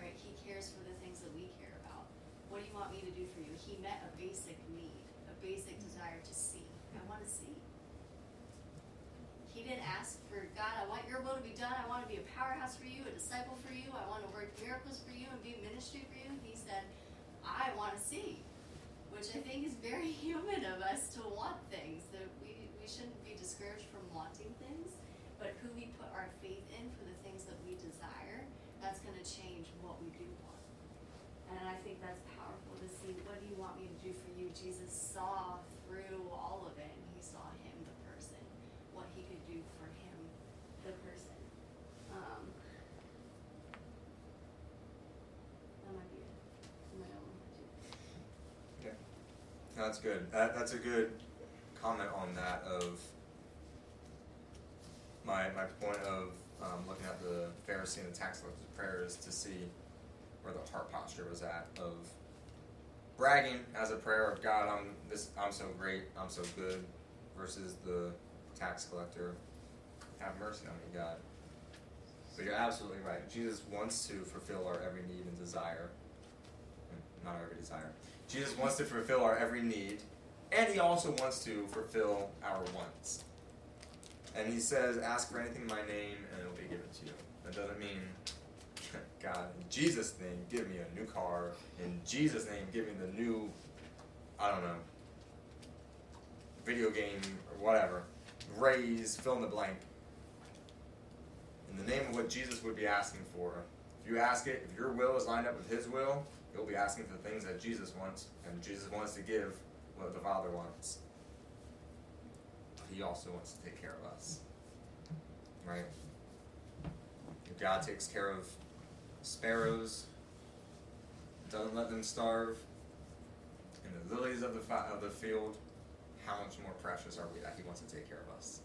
S4: Right? He cares for the things that we care about. What do you want me to do for you? He met a basic need, a basic desire to see. I want to see. He didn't ask for God, I want your will to be done. I want to be a powerhouse for you, a disciple for you. I want to work miracles for you and be a ministry for you. He said, I want to see. Which I think is very human of us to want things. That we, we shouldn't be discouraged from wanting things, but who we put our faith in for the things that we desire, that's going to change what we do want. And I think that's powerful to see what do you want me to do for you? Jesus saw through all of it and he saw him, the person, what he could do for him, the person. Um, that might be it. My own.
S1: Okay. That's good. That, that's a good comment on that of my my point of um, looking at the Pharisee and the tax collector's prayer is to see where the heart posture was at of bragging as a prayer of God, I'm this I'm so great, I'm so good, versus the tax collector, have mercy on me, God. But you're absolutely right. Jesus wants to fulfill our every need and desire. Not our every desire. Jesus wants to fulfill our every need, and he also wants to fulfill our wants. And he says, Ask for anything in my name, and it will be given to you. That doesn't mean, God, in Jesus' name, give me a new car. In Jesus' name, give me the new, I don't know, video game or whatever. Raise, fill in the blank. In the name of what Jesus would be asking for. You ask it, if your will is lined up with his will, you'll be asking for the things that Jesus wants, and Jesus wants to give what the Father wants. He also wants to take care of us. Right? If God takes care of sparrows, doesn't let them starve, and the lilies of the, fi- of the field, how much more precious are we that He wants to take care of us?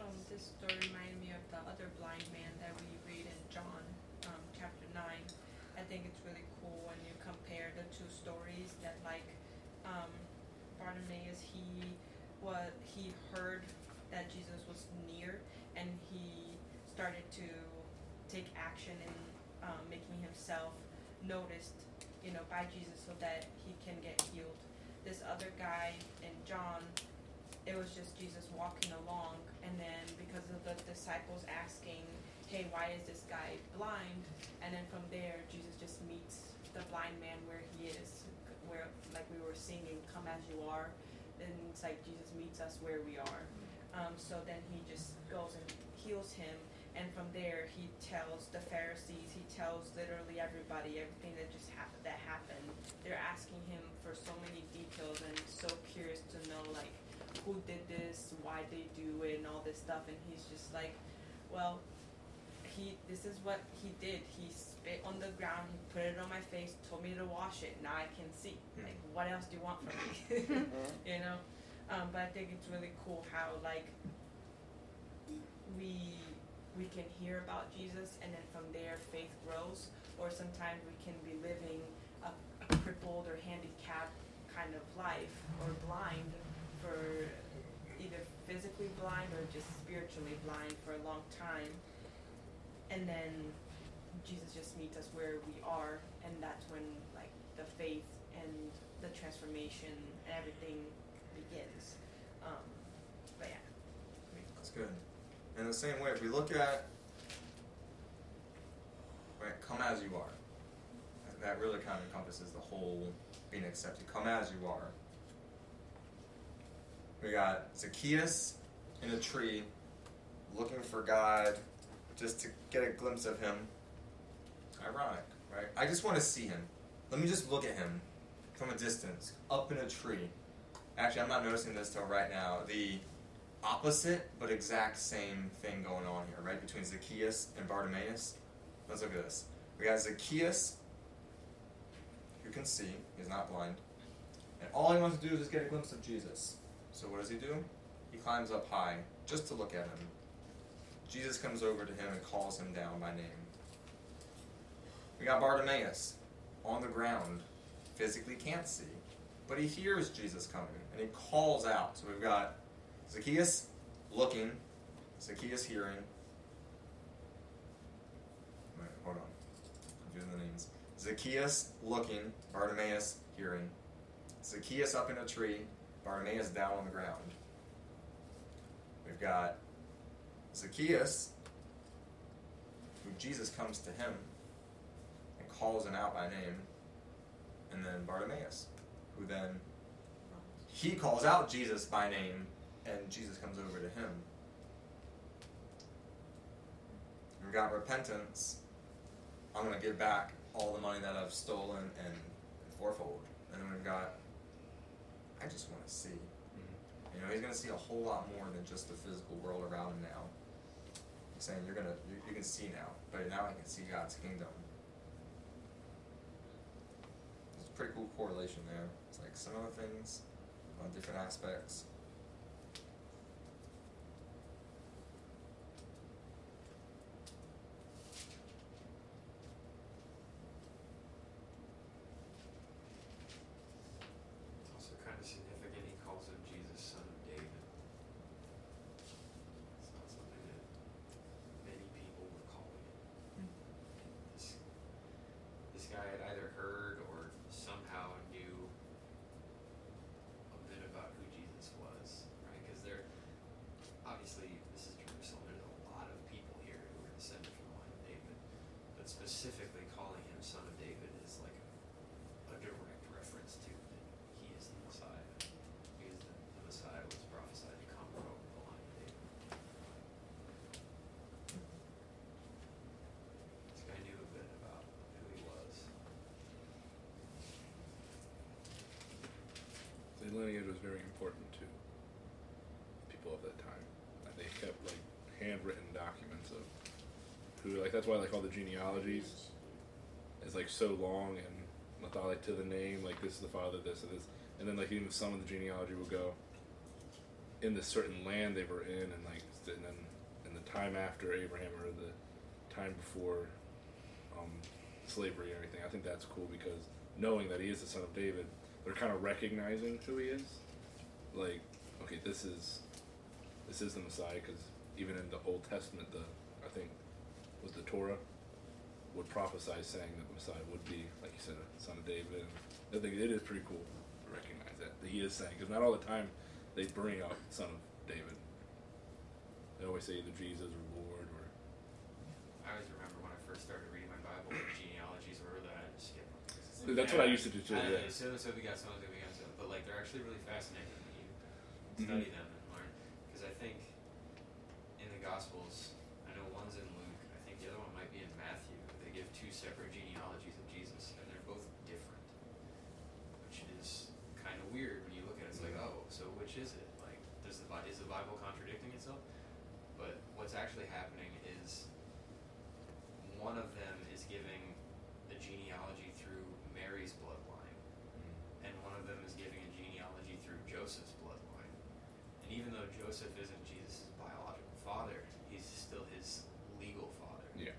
S11: Um, this story reminded me other blind man that we read in John, um, chapter nine. I think it's really cool when you compare the two stories that like, um, Bartimaeus, he was, he heard that Jesus was near and he started to take action in, um, making himself noticed, you know, by Jesus so that he can get healed. This other guy in John, it was just Jesus walking along, and then because of the disciples asking, "Hey, why is this guy blind?" and then from there, Jesus just meets the blind man where he is, where like we were singing, "Come as you are," and it's like Jesus meets us where we are. Um, so then he just goes and heals him, and from there he tells the Pharisees, he tells literally everybody everything that just happened that happened. They're asking him for so many details and so curious to know like who did this, why they do it, and all this stuff. And he's just like, well, he this is what he did. He spit on the ground, he put it on my face, told me to wash it. Now I can see. Like, what else do you want from me? you know. Um, but I think it's really cool how like we we can hear about Jesus, and then from there faith grows. Or sometimes we can be living a, a crippled or handicapped kind of life, or blind for either physically blind or just spiritually blind for a long time. And then Jesus just meets us where we are, and that's when like the faith and the transformation and everything begins. Um, but yeah.
S1: That's good. In the same way, if we look at right, come as you are, that- that really kind of encompasses the whole being accepted. Come as you are. We got Zacchaeus in a tree, looking for God, just to get a glimpse of Him. Ironic, right? I just want to see Him. Let me just look at Him from a distance, up in a tree. Actually, I'm not noticing this till right now. The opposite but exact same thing going on here, right? Between Zacchaeus and Bartimaeus. Let's look at this. We got Zacchaeus, who can see, he's not blind, and all he wants to do is just get a glimpse of Jesus. So what does he do? He climbs up high just to look at him. Jesus comes over to him and calls him down by name. We got Bartimaeus on the ground, physically can't see, but he hears Jesus coming and he calls out. So we've got Zacchaeus looking, Zacchaeus hearing. Wait, hold on. I'm doing the names. Zacchaeus looking, Bartimaeus hearing. Zacchaeus up in a tree, Bartimaeus down on the ground. We've got Zacchaeus, who Jesus comes to him and calls him out by name, and then Bartimaeus, who then he calls out Jesus by name, and Jesus comes over to him. We've got repentance. I'm going to give back all the money that I've stolen and fourfold. And then we've got, I just want to see. Mm-hmm. You know, he's going to see a whole lot more than just the physical world around him now. He's saying you're gonna, you, you can see now, but now I can see God's kingdom. It's a pretty cool correlation there. It's like some other things on different aspects.
S5: It's also kind of significant. He calls him Jesus, son of David. It's not something that many people were calling him. This, this guy had either heard or somehow knew a bit about who Jesus was, right? Because there, obviously, this is Jerusalem. There's a lot of people here who are descended from the line of David, but specifically calling him son of David is like a, a direct reference to that he is the Messiah, because the, the Messiah was prophesied to come from the line of David. This guy knew a bit about who he was.
S7: The lineage was very important to people of that time. Like they kept like handwritten documents of who like that's why like all the genealogies is like so long and methodic to the name, like this is the father, this and this and then like even some of the genealogy will go in the certain land they were in and like and then in the time after Abraham or the time before um, slavery and everything. I think that's cool because knowing that he is the son of David, they're kind of recognizing who he is. Like, okay, this is this is the Messiah because even in the Old Testament, the I think was the Torah would prophesy saying that the Messiah would be, like you said, a son of David. I think it is pretty cool to recognize that that he is saying because not all the time they bring up son of David. They always say either Jesus or Lord or
S5: I always remember when I first started reading my Bible, the genealogies were that I just skip them.
S7: Dude, that's what I used to do too, yeah.
S5: So so so and so begot so, but like they're actually really fascinating when you
S7: Mhm.
S5: study them and learn. Because I think in the Gospels, I know one's in Luke. I think the other one might be in Matthew. They give two separate genealogies of Jesus, and they're both different, which is kind of weird when you look at it. It's like, oh, so which is it? Like, does the is the Bible contradicting itself? But what's actually happening is one of them is giving the genealogy Mary's bloodline, and one of them is giving a genealogy through Joseph's bloodline. And even though Joseph isn't Jesus' biological father, he's still his legal father.
S7: yeah.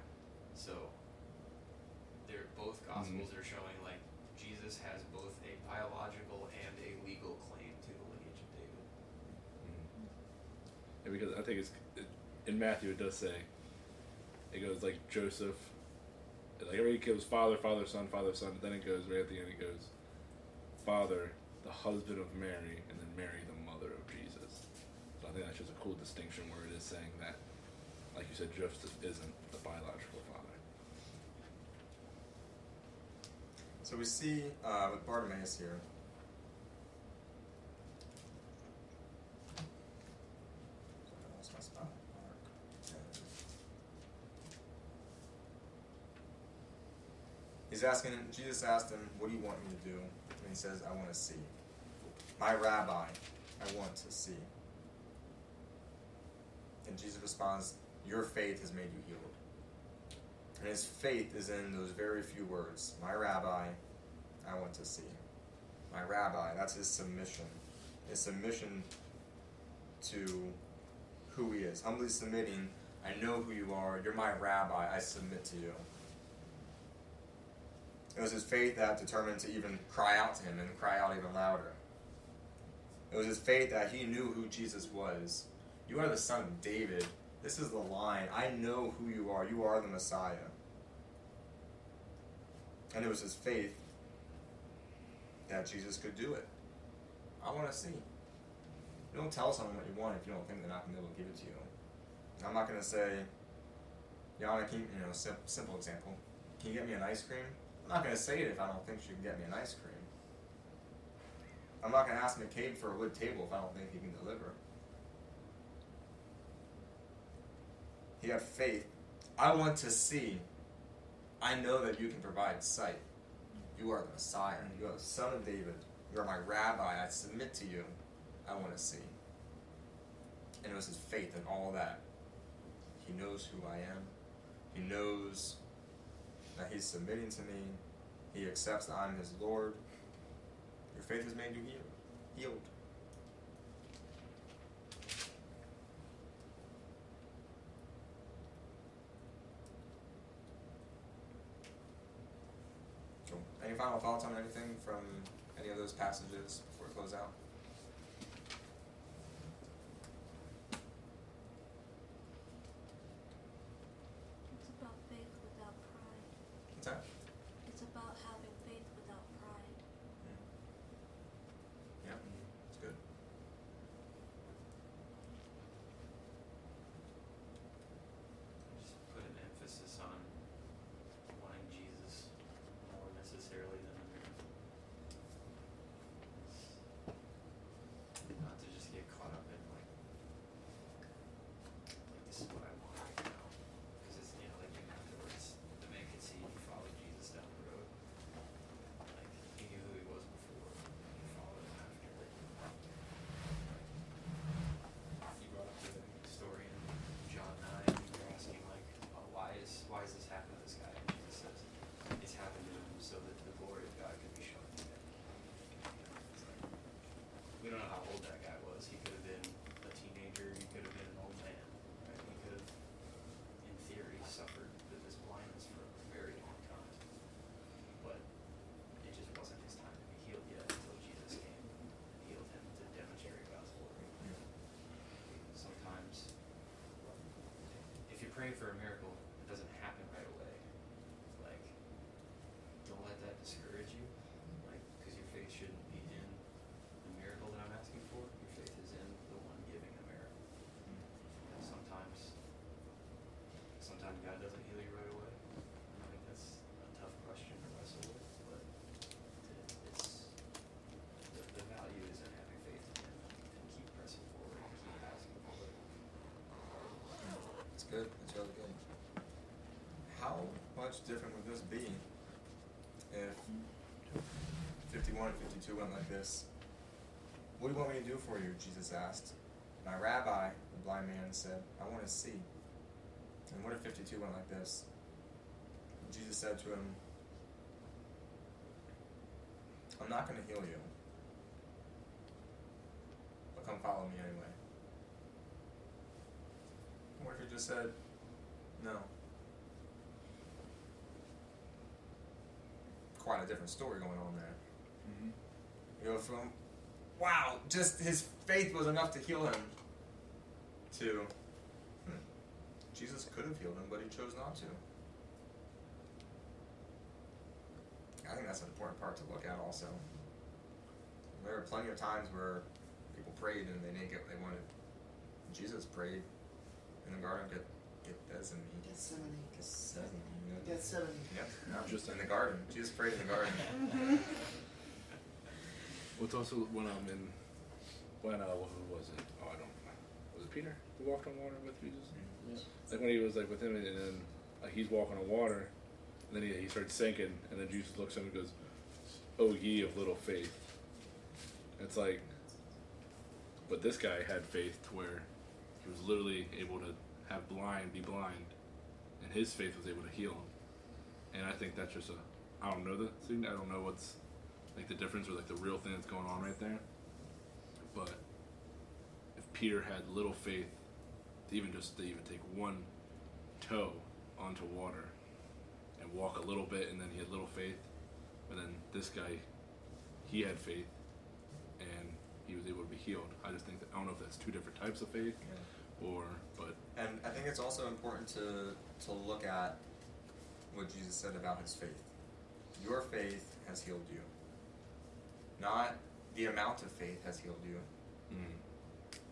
S5: So they're both gospels mm-hmm. are showing like Jesus has both a biological and a legal claim to the lineage of David. Mm-hmm.
S7: Yeah, because I think it's it, in Matthew it does say it goes like Joseph, like every it goes father, father, son, father, son. Then it goes right at the end. It goes father, the husband of Mary, and then Mary, the mother of Jesus. So I think that's just a cool distinction where it is saying that, like you said, Joseph isn't the biological father.
S1: So we see uh, with Bartimaeus here. Sorry, I lost my spot. Mark 10. He's asking, Jesus asked him, What do you want me to do? And he says, I want to see. My rabbi, I want to see. And Jesus responds, Your faith has made you healed. And his faith is in those very few words My rabbi, I want to see. My rabbi, that's his submission. His submission to who he is. Humbly submitting, I know who you are. You're my rabbi. I submit to you. It was his faith that determined to even cry out to him and cry out even louder. It was his faith that he knew who Jesus was. You are the son of David. This is the line. I know who you are. You are the Messiah. And it was his faith that Jesus could do it. I want to see. You don't tell someone what you want if you don't think they're not going to be able to give it to you. I'm not going to say, Yana, can you, you know, sim- simple example. Can you get me an ice cream? I'm not going to say it if I don't think she can get me an ice cream. I'm not going to ask McCabe for a wood table if I don't think he can deliver. He had faith. I want to see. I know that you can provide sight. You are the Messiah. You are the Son of David. You are my rabbi. I submit to you. I want to see. And it was his faith in all that. He knows who I am. He knows that he's submitting to me. He accepts that I'm his Lord. Your faith has made you healed. Healed. Cool. Any final thoughts on anything from any of those passages before we close out?
S4: It's about faith without pride.
S1: What's that?
S4: It's about having faith without pride.
S1: Yeah, it's good.
S5: Just put an emphasis on wanting Jesus more necessarily than a miracle. Not to just get caught up in like, like this is what I want right now. Because it's, you know, like even afterwards, the man could see he followed Jesus down the road. Like, he knew who he was before, he followed him after. You brought up the story in John nine, you were asking like, oh, why is, why is this happening to this guy? And Jesus says, it's happened to him so that the glory of God could be shown in him. It's like, We don't know how old that guy was, he could have been a teenager, he could have been an old man, right? He could have, in theory, suffered with this blindness for a very long time. But it just wasn't his time to be healed yet until Jesus came and healed him to demonstrate God's glory. Sometimes, if for a miracle, it doesn't happen right away. Like, don't let that discourage you. Like, because your faith shouldn't be in the miracle that I'm asking for. Your faith is in the one giving the miracle. And sometimes, sometimes God doesn't heal you right away. I think that's a tough question to wrestle with, but it's the, the value is in having faith in Him and keep pressing forward and keep asking for it.
S1: It's good. It's really good. How much different would this be if 51 and 52 went like this? What do you want me to do for you? Jesus asked. My rabbi, the blind man, said, I want to see. And what if 52 went like this? Jesus said to him, I'm not going to heal you. But come follow me anyway. What if he just said, no? Quite a different story going on there. You go from, wow, just his faith was enough to heal him, to, hmm, Jesus could have healed him, but he chose not to. I think that's an important part to look at also. There are plenty of times where people prayed and they didn't get what they wanted. Jesus prayed in the garden, get get Gethsemane.
S13: Gethsemane.
S1: Gethsemane.
S13: Gethsemane.
S1: Yep. No,
S7: Just
S1: in the garden. Jesus prayed in the garden. Mm-hmm.
S7: What's also when I'm in, when uh, who was it? Oh, I don't. Was it Peter who walked on water with Jesus? Mm-hmm.
S9: Yes.
S7: Like when he was like with him, and then like he's walking on water, and then he, he starts sinking, and then Jesus looks at him and goes, "Oh ye of little faith." It's like, but this guy had faith to where he was literally able to have blind be blind, and his faith was able to heal him. And I think that's just a I don't know the thing. I don't know what's like the difference or like the real thing that's going on right there. But if Peter had little faith to even just to even take one toe onto water and walk a little bit and then he had little faith, but then this guy he had faith and he was able to be healed. I just think that I don't know if that's two different types of faith or but
S1: And I think it's also important to to look at what Jesus said about his faith. Your faith has healed you. Not the amount of faith has healed you.
S7: mm,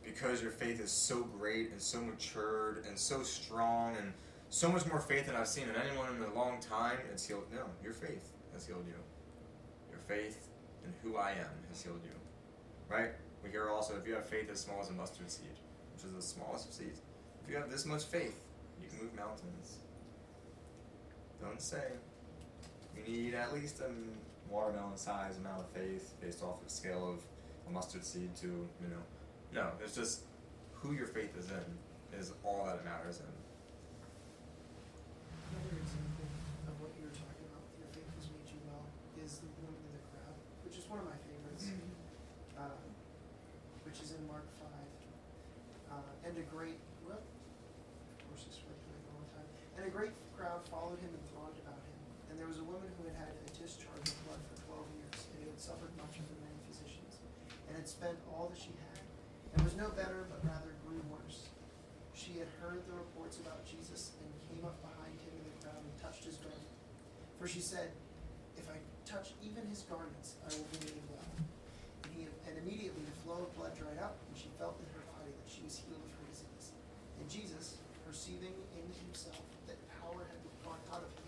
S1: Because your faith is so great and so matured and so strong and so much more faith than I've seen in anyone in a long time, it's healed. No, your faith has healed you. Your faith in who I am has healed you. Right? We hear also if you have faith as small as a mustard seed, which is the smallest of seeds, if you have this much faith, move mountains. Don't say. You need at least a watermelon size amount of faith based off of scale of a mustard seed to, you know. No, it's just who your faith is in is all that it matters in.
S13: Another example of what you were talking about with your faith has made you well is the woman in the crowd, which is one of my favorites, um, which is in Mark 5. Uh, and a great, well, of course, it's right there all the time. And a great crowd followed him and thronged about him. And there was a woman who had had a discharge of blood for 12 years, and who had suffered much from many physicians, and had spent all that she had, and was no better, but rather grew worse. She had heard the reports about Jesus and came up behind him in the crowd and touched his garment. For she said, If I touch even his garments, I will be made well. And, he, and immediately the flow of blood dried up, and she felt in her body that she was healed of her disease. And Jesus, perceiving in himself that power had gone out of him,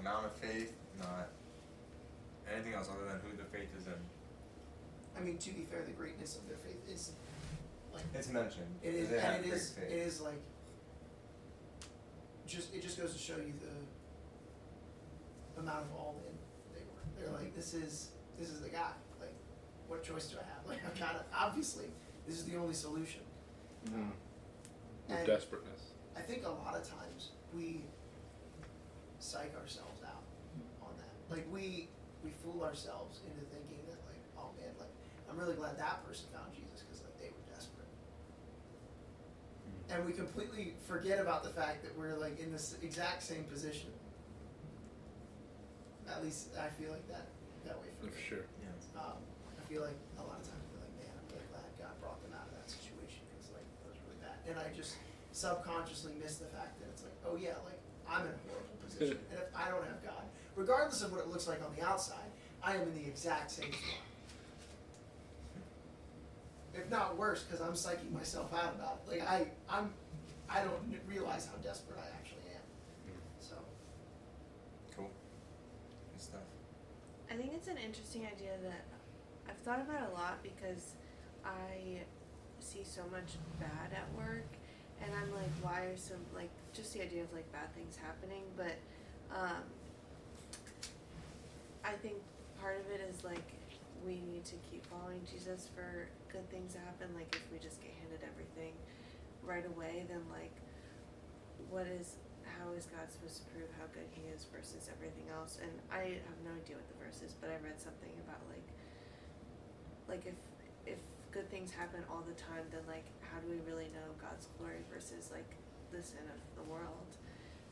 S1: amount of faith, not anything else other than who the faith is in.
S13: I mean, to be fair, the greatness of their faith is like
S1: It's mentioned.
S13: It is,
S1: They have
S13: and it
S1: great
S13: is,
S1: faith.
S13: it is like, just, it just goes to show you the amount of all in they were. They're like, this is, this is the guy, like, what choice do I have? Like, I've gotta, obviously, this is the only solution.
S7: mm, with
S13: And-
S7: desperateness.
S13: I think a lot of times we psych ourselves out on that. Like we we fool ourselves into thinking that like, oh man, like I'm really glad that person found Jesus because like they were desperate. And we completely forget about the fact that we're like in this exact same position. At least I feel like that that way for
S7: For sure.
S1: Yeah.
S13: Um, I feel like a lot of times we're like, man, I'm really glad God brought them out of that situation because like that was really bad. And I just subconsciously miss the fact that it's like, oh yeah, like I'm in a horrible position, and if I don't have God, regardless of what it looks like on the outside, I am in the exact same spot. If not worse, because I'm psyching myself out about it. Like I, I'm, I don't n- realize how desperate I actually am. Mm. So
S1: Cool. Good stuff.
S6: I think it's an interesting idea that I've thought about a lot because I see so much bad at work and I'm like, why are some like just the idea of like bad things happening, but um I think part of it is like we need to keep following Jesus for good things to happen. Like if we just get handed everything right away, then like what is how is God supposed to prove how good he is versus everything else? And I have no idea what the verse is, but I read something about like like if if good things happen all the time, then like how do we really know God's glory versus like the sin of the world?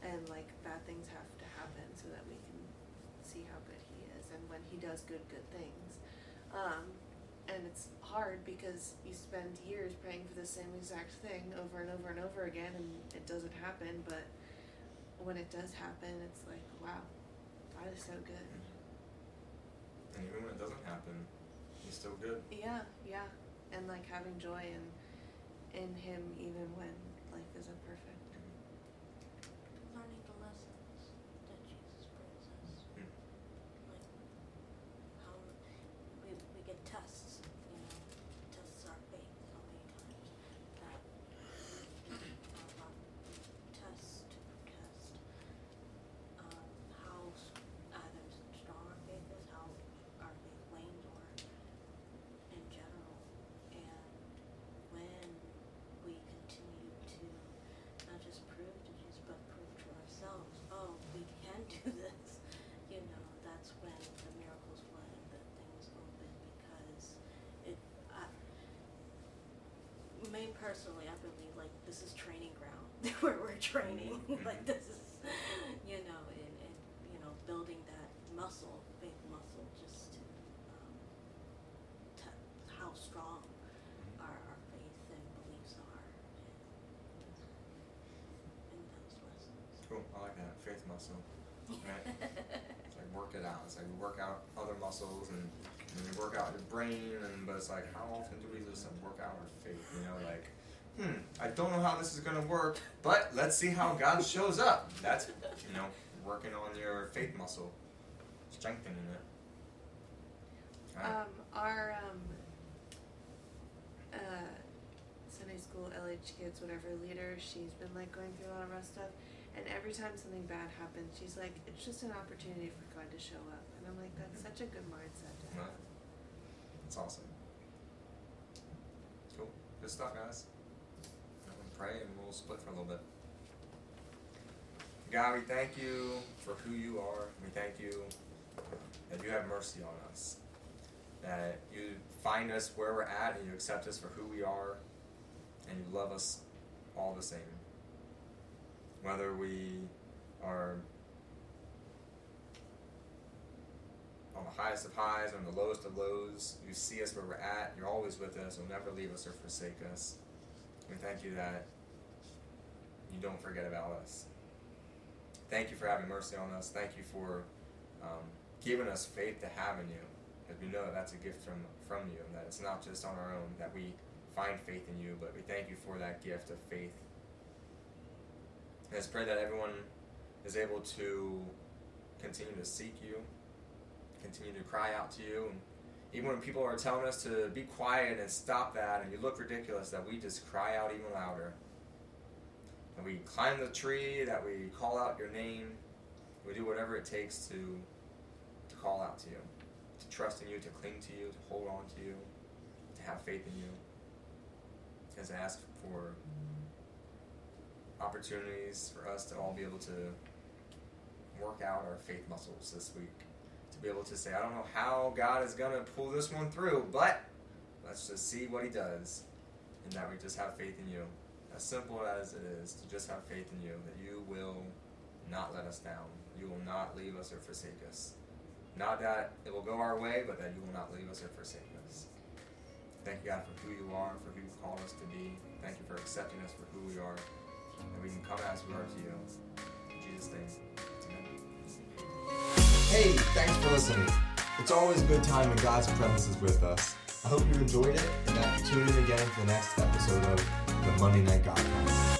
S6: And like bad things have to happen so that we can see how good he is and when he does good good things. Um and it's hard because you spend years praying for the same exact thing over and over and over again and it doesn't happen, but when it does happen, it's like, wow, God is so good.
S1: And even when it doesn't happen, he's still good.
S6: Yeah, yeah. And like having joy in in Him even when life isn't perfect.
S14: Learning the lessons that Jesus brings us.
S1: Hmm.
S14: Like how we, we get tests, you know, tests our faith so many times that uh, test test um, how s- either strong our faith is, how our faith wanes, or in general. And when we continue to not just prove to Jesus, but prove to ourselves, oh, we can do this, you know, that's when the miracles flood and the things open because it, I, me personally, I believe like this is training ground where we're training, like this is, you know, and, and, you know, building that muscle, faith muscle, just to, um, to how strong our, our faith and beliefs are in, in those lessons.
S1: Cool. I like that faith muscle. Right. It's like work it out. It's like we work out other muscles and, and we work out your brain, and but it's like how often do we just like, You know, like hmm, I don't know how this is gonna work, but let's see how God shows up. That's you know working on your faith muscle, strengthening it. Alright.
S6: Um, our um, uh, Sunday school LH kids, whatever leader, she's been like going through a lot of rough stuff, and every time something bad happens, she's like, "It's just an opportunity for God to show up," and I'm like, "That's such a good mindset to have."
S1: That's awesome. Good stuff, guys. I'm pray and we'll split for a little bit. God, we thank you for who you are. We thank you that you have mercy on us. That you find us where we're at and you accept us for who we are and you love us all the same. Whether we are the highest of highs, on the lowest of lows. You see us where we're at. You're always with us. You'll never leave us or forsake us. We thank you that you don't forget about us. Thank you for having mercy on us. Thank you for um, giving us faith to have in you. Because we know that that's a gift from, from you, and that it's not just on our own that we find faith in you, but we thank you for that gift of faith. And let's pray that everyone is able to continue to seek you, continue to cry out to you. And even when people are telling us to be quiet and stop that and you look ridiculous, that we just cry out even louder. And we climb the tree, that we call out your name. We do whatever it takes to, to call out to you, to trust in you, to cling to you, to hold on to you, to have faith in you. As I ask for opportunities for us to all be able to work out our faith muscles this week to be able to say, I don't know how God is going to pull this one through, but let's just see what He does. And that we just have faith in you. As simple as it is, to just have faith in you, that you will not let us down. You will not leave us or forsake us. Not that it will go our way, but that you will not leave us or forsake us. Thank you, God, for who you are, for who you've called us to be. Thank you for accepting us for who we are. and we can come as we are to you. In Jesus' name. Amen. Hey, thanks for listening. It's always a good time when God's presence is with us. I hope you enjoyed it and that you tune in again for the next episode of the Monday Night Godcast.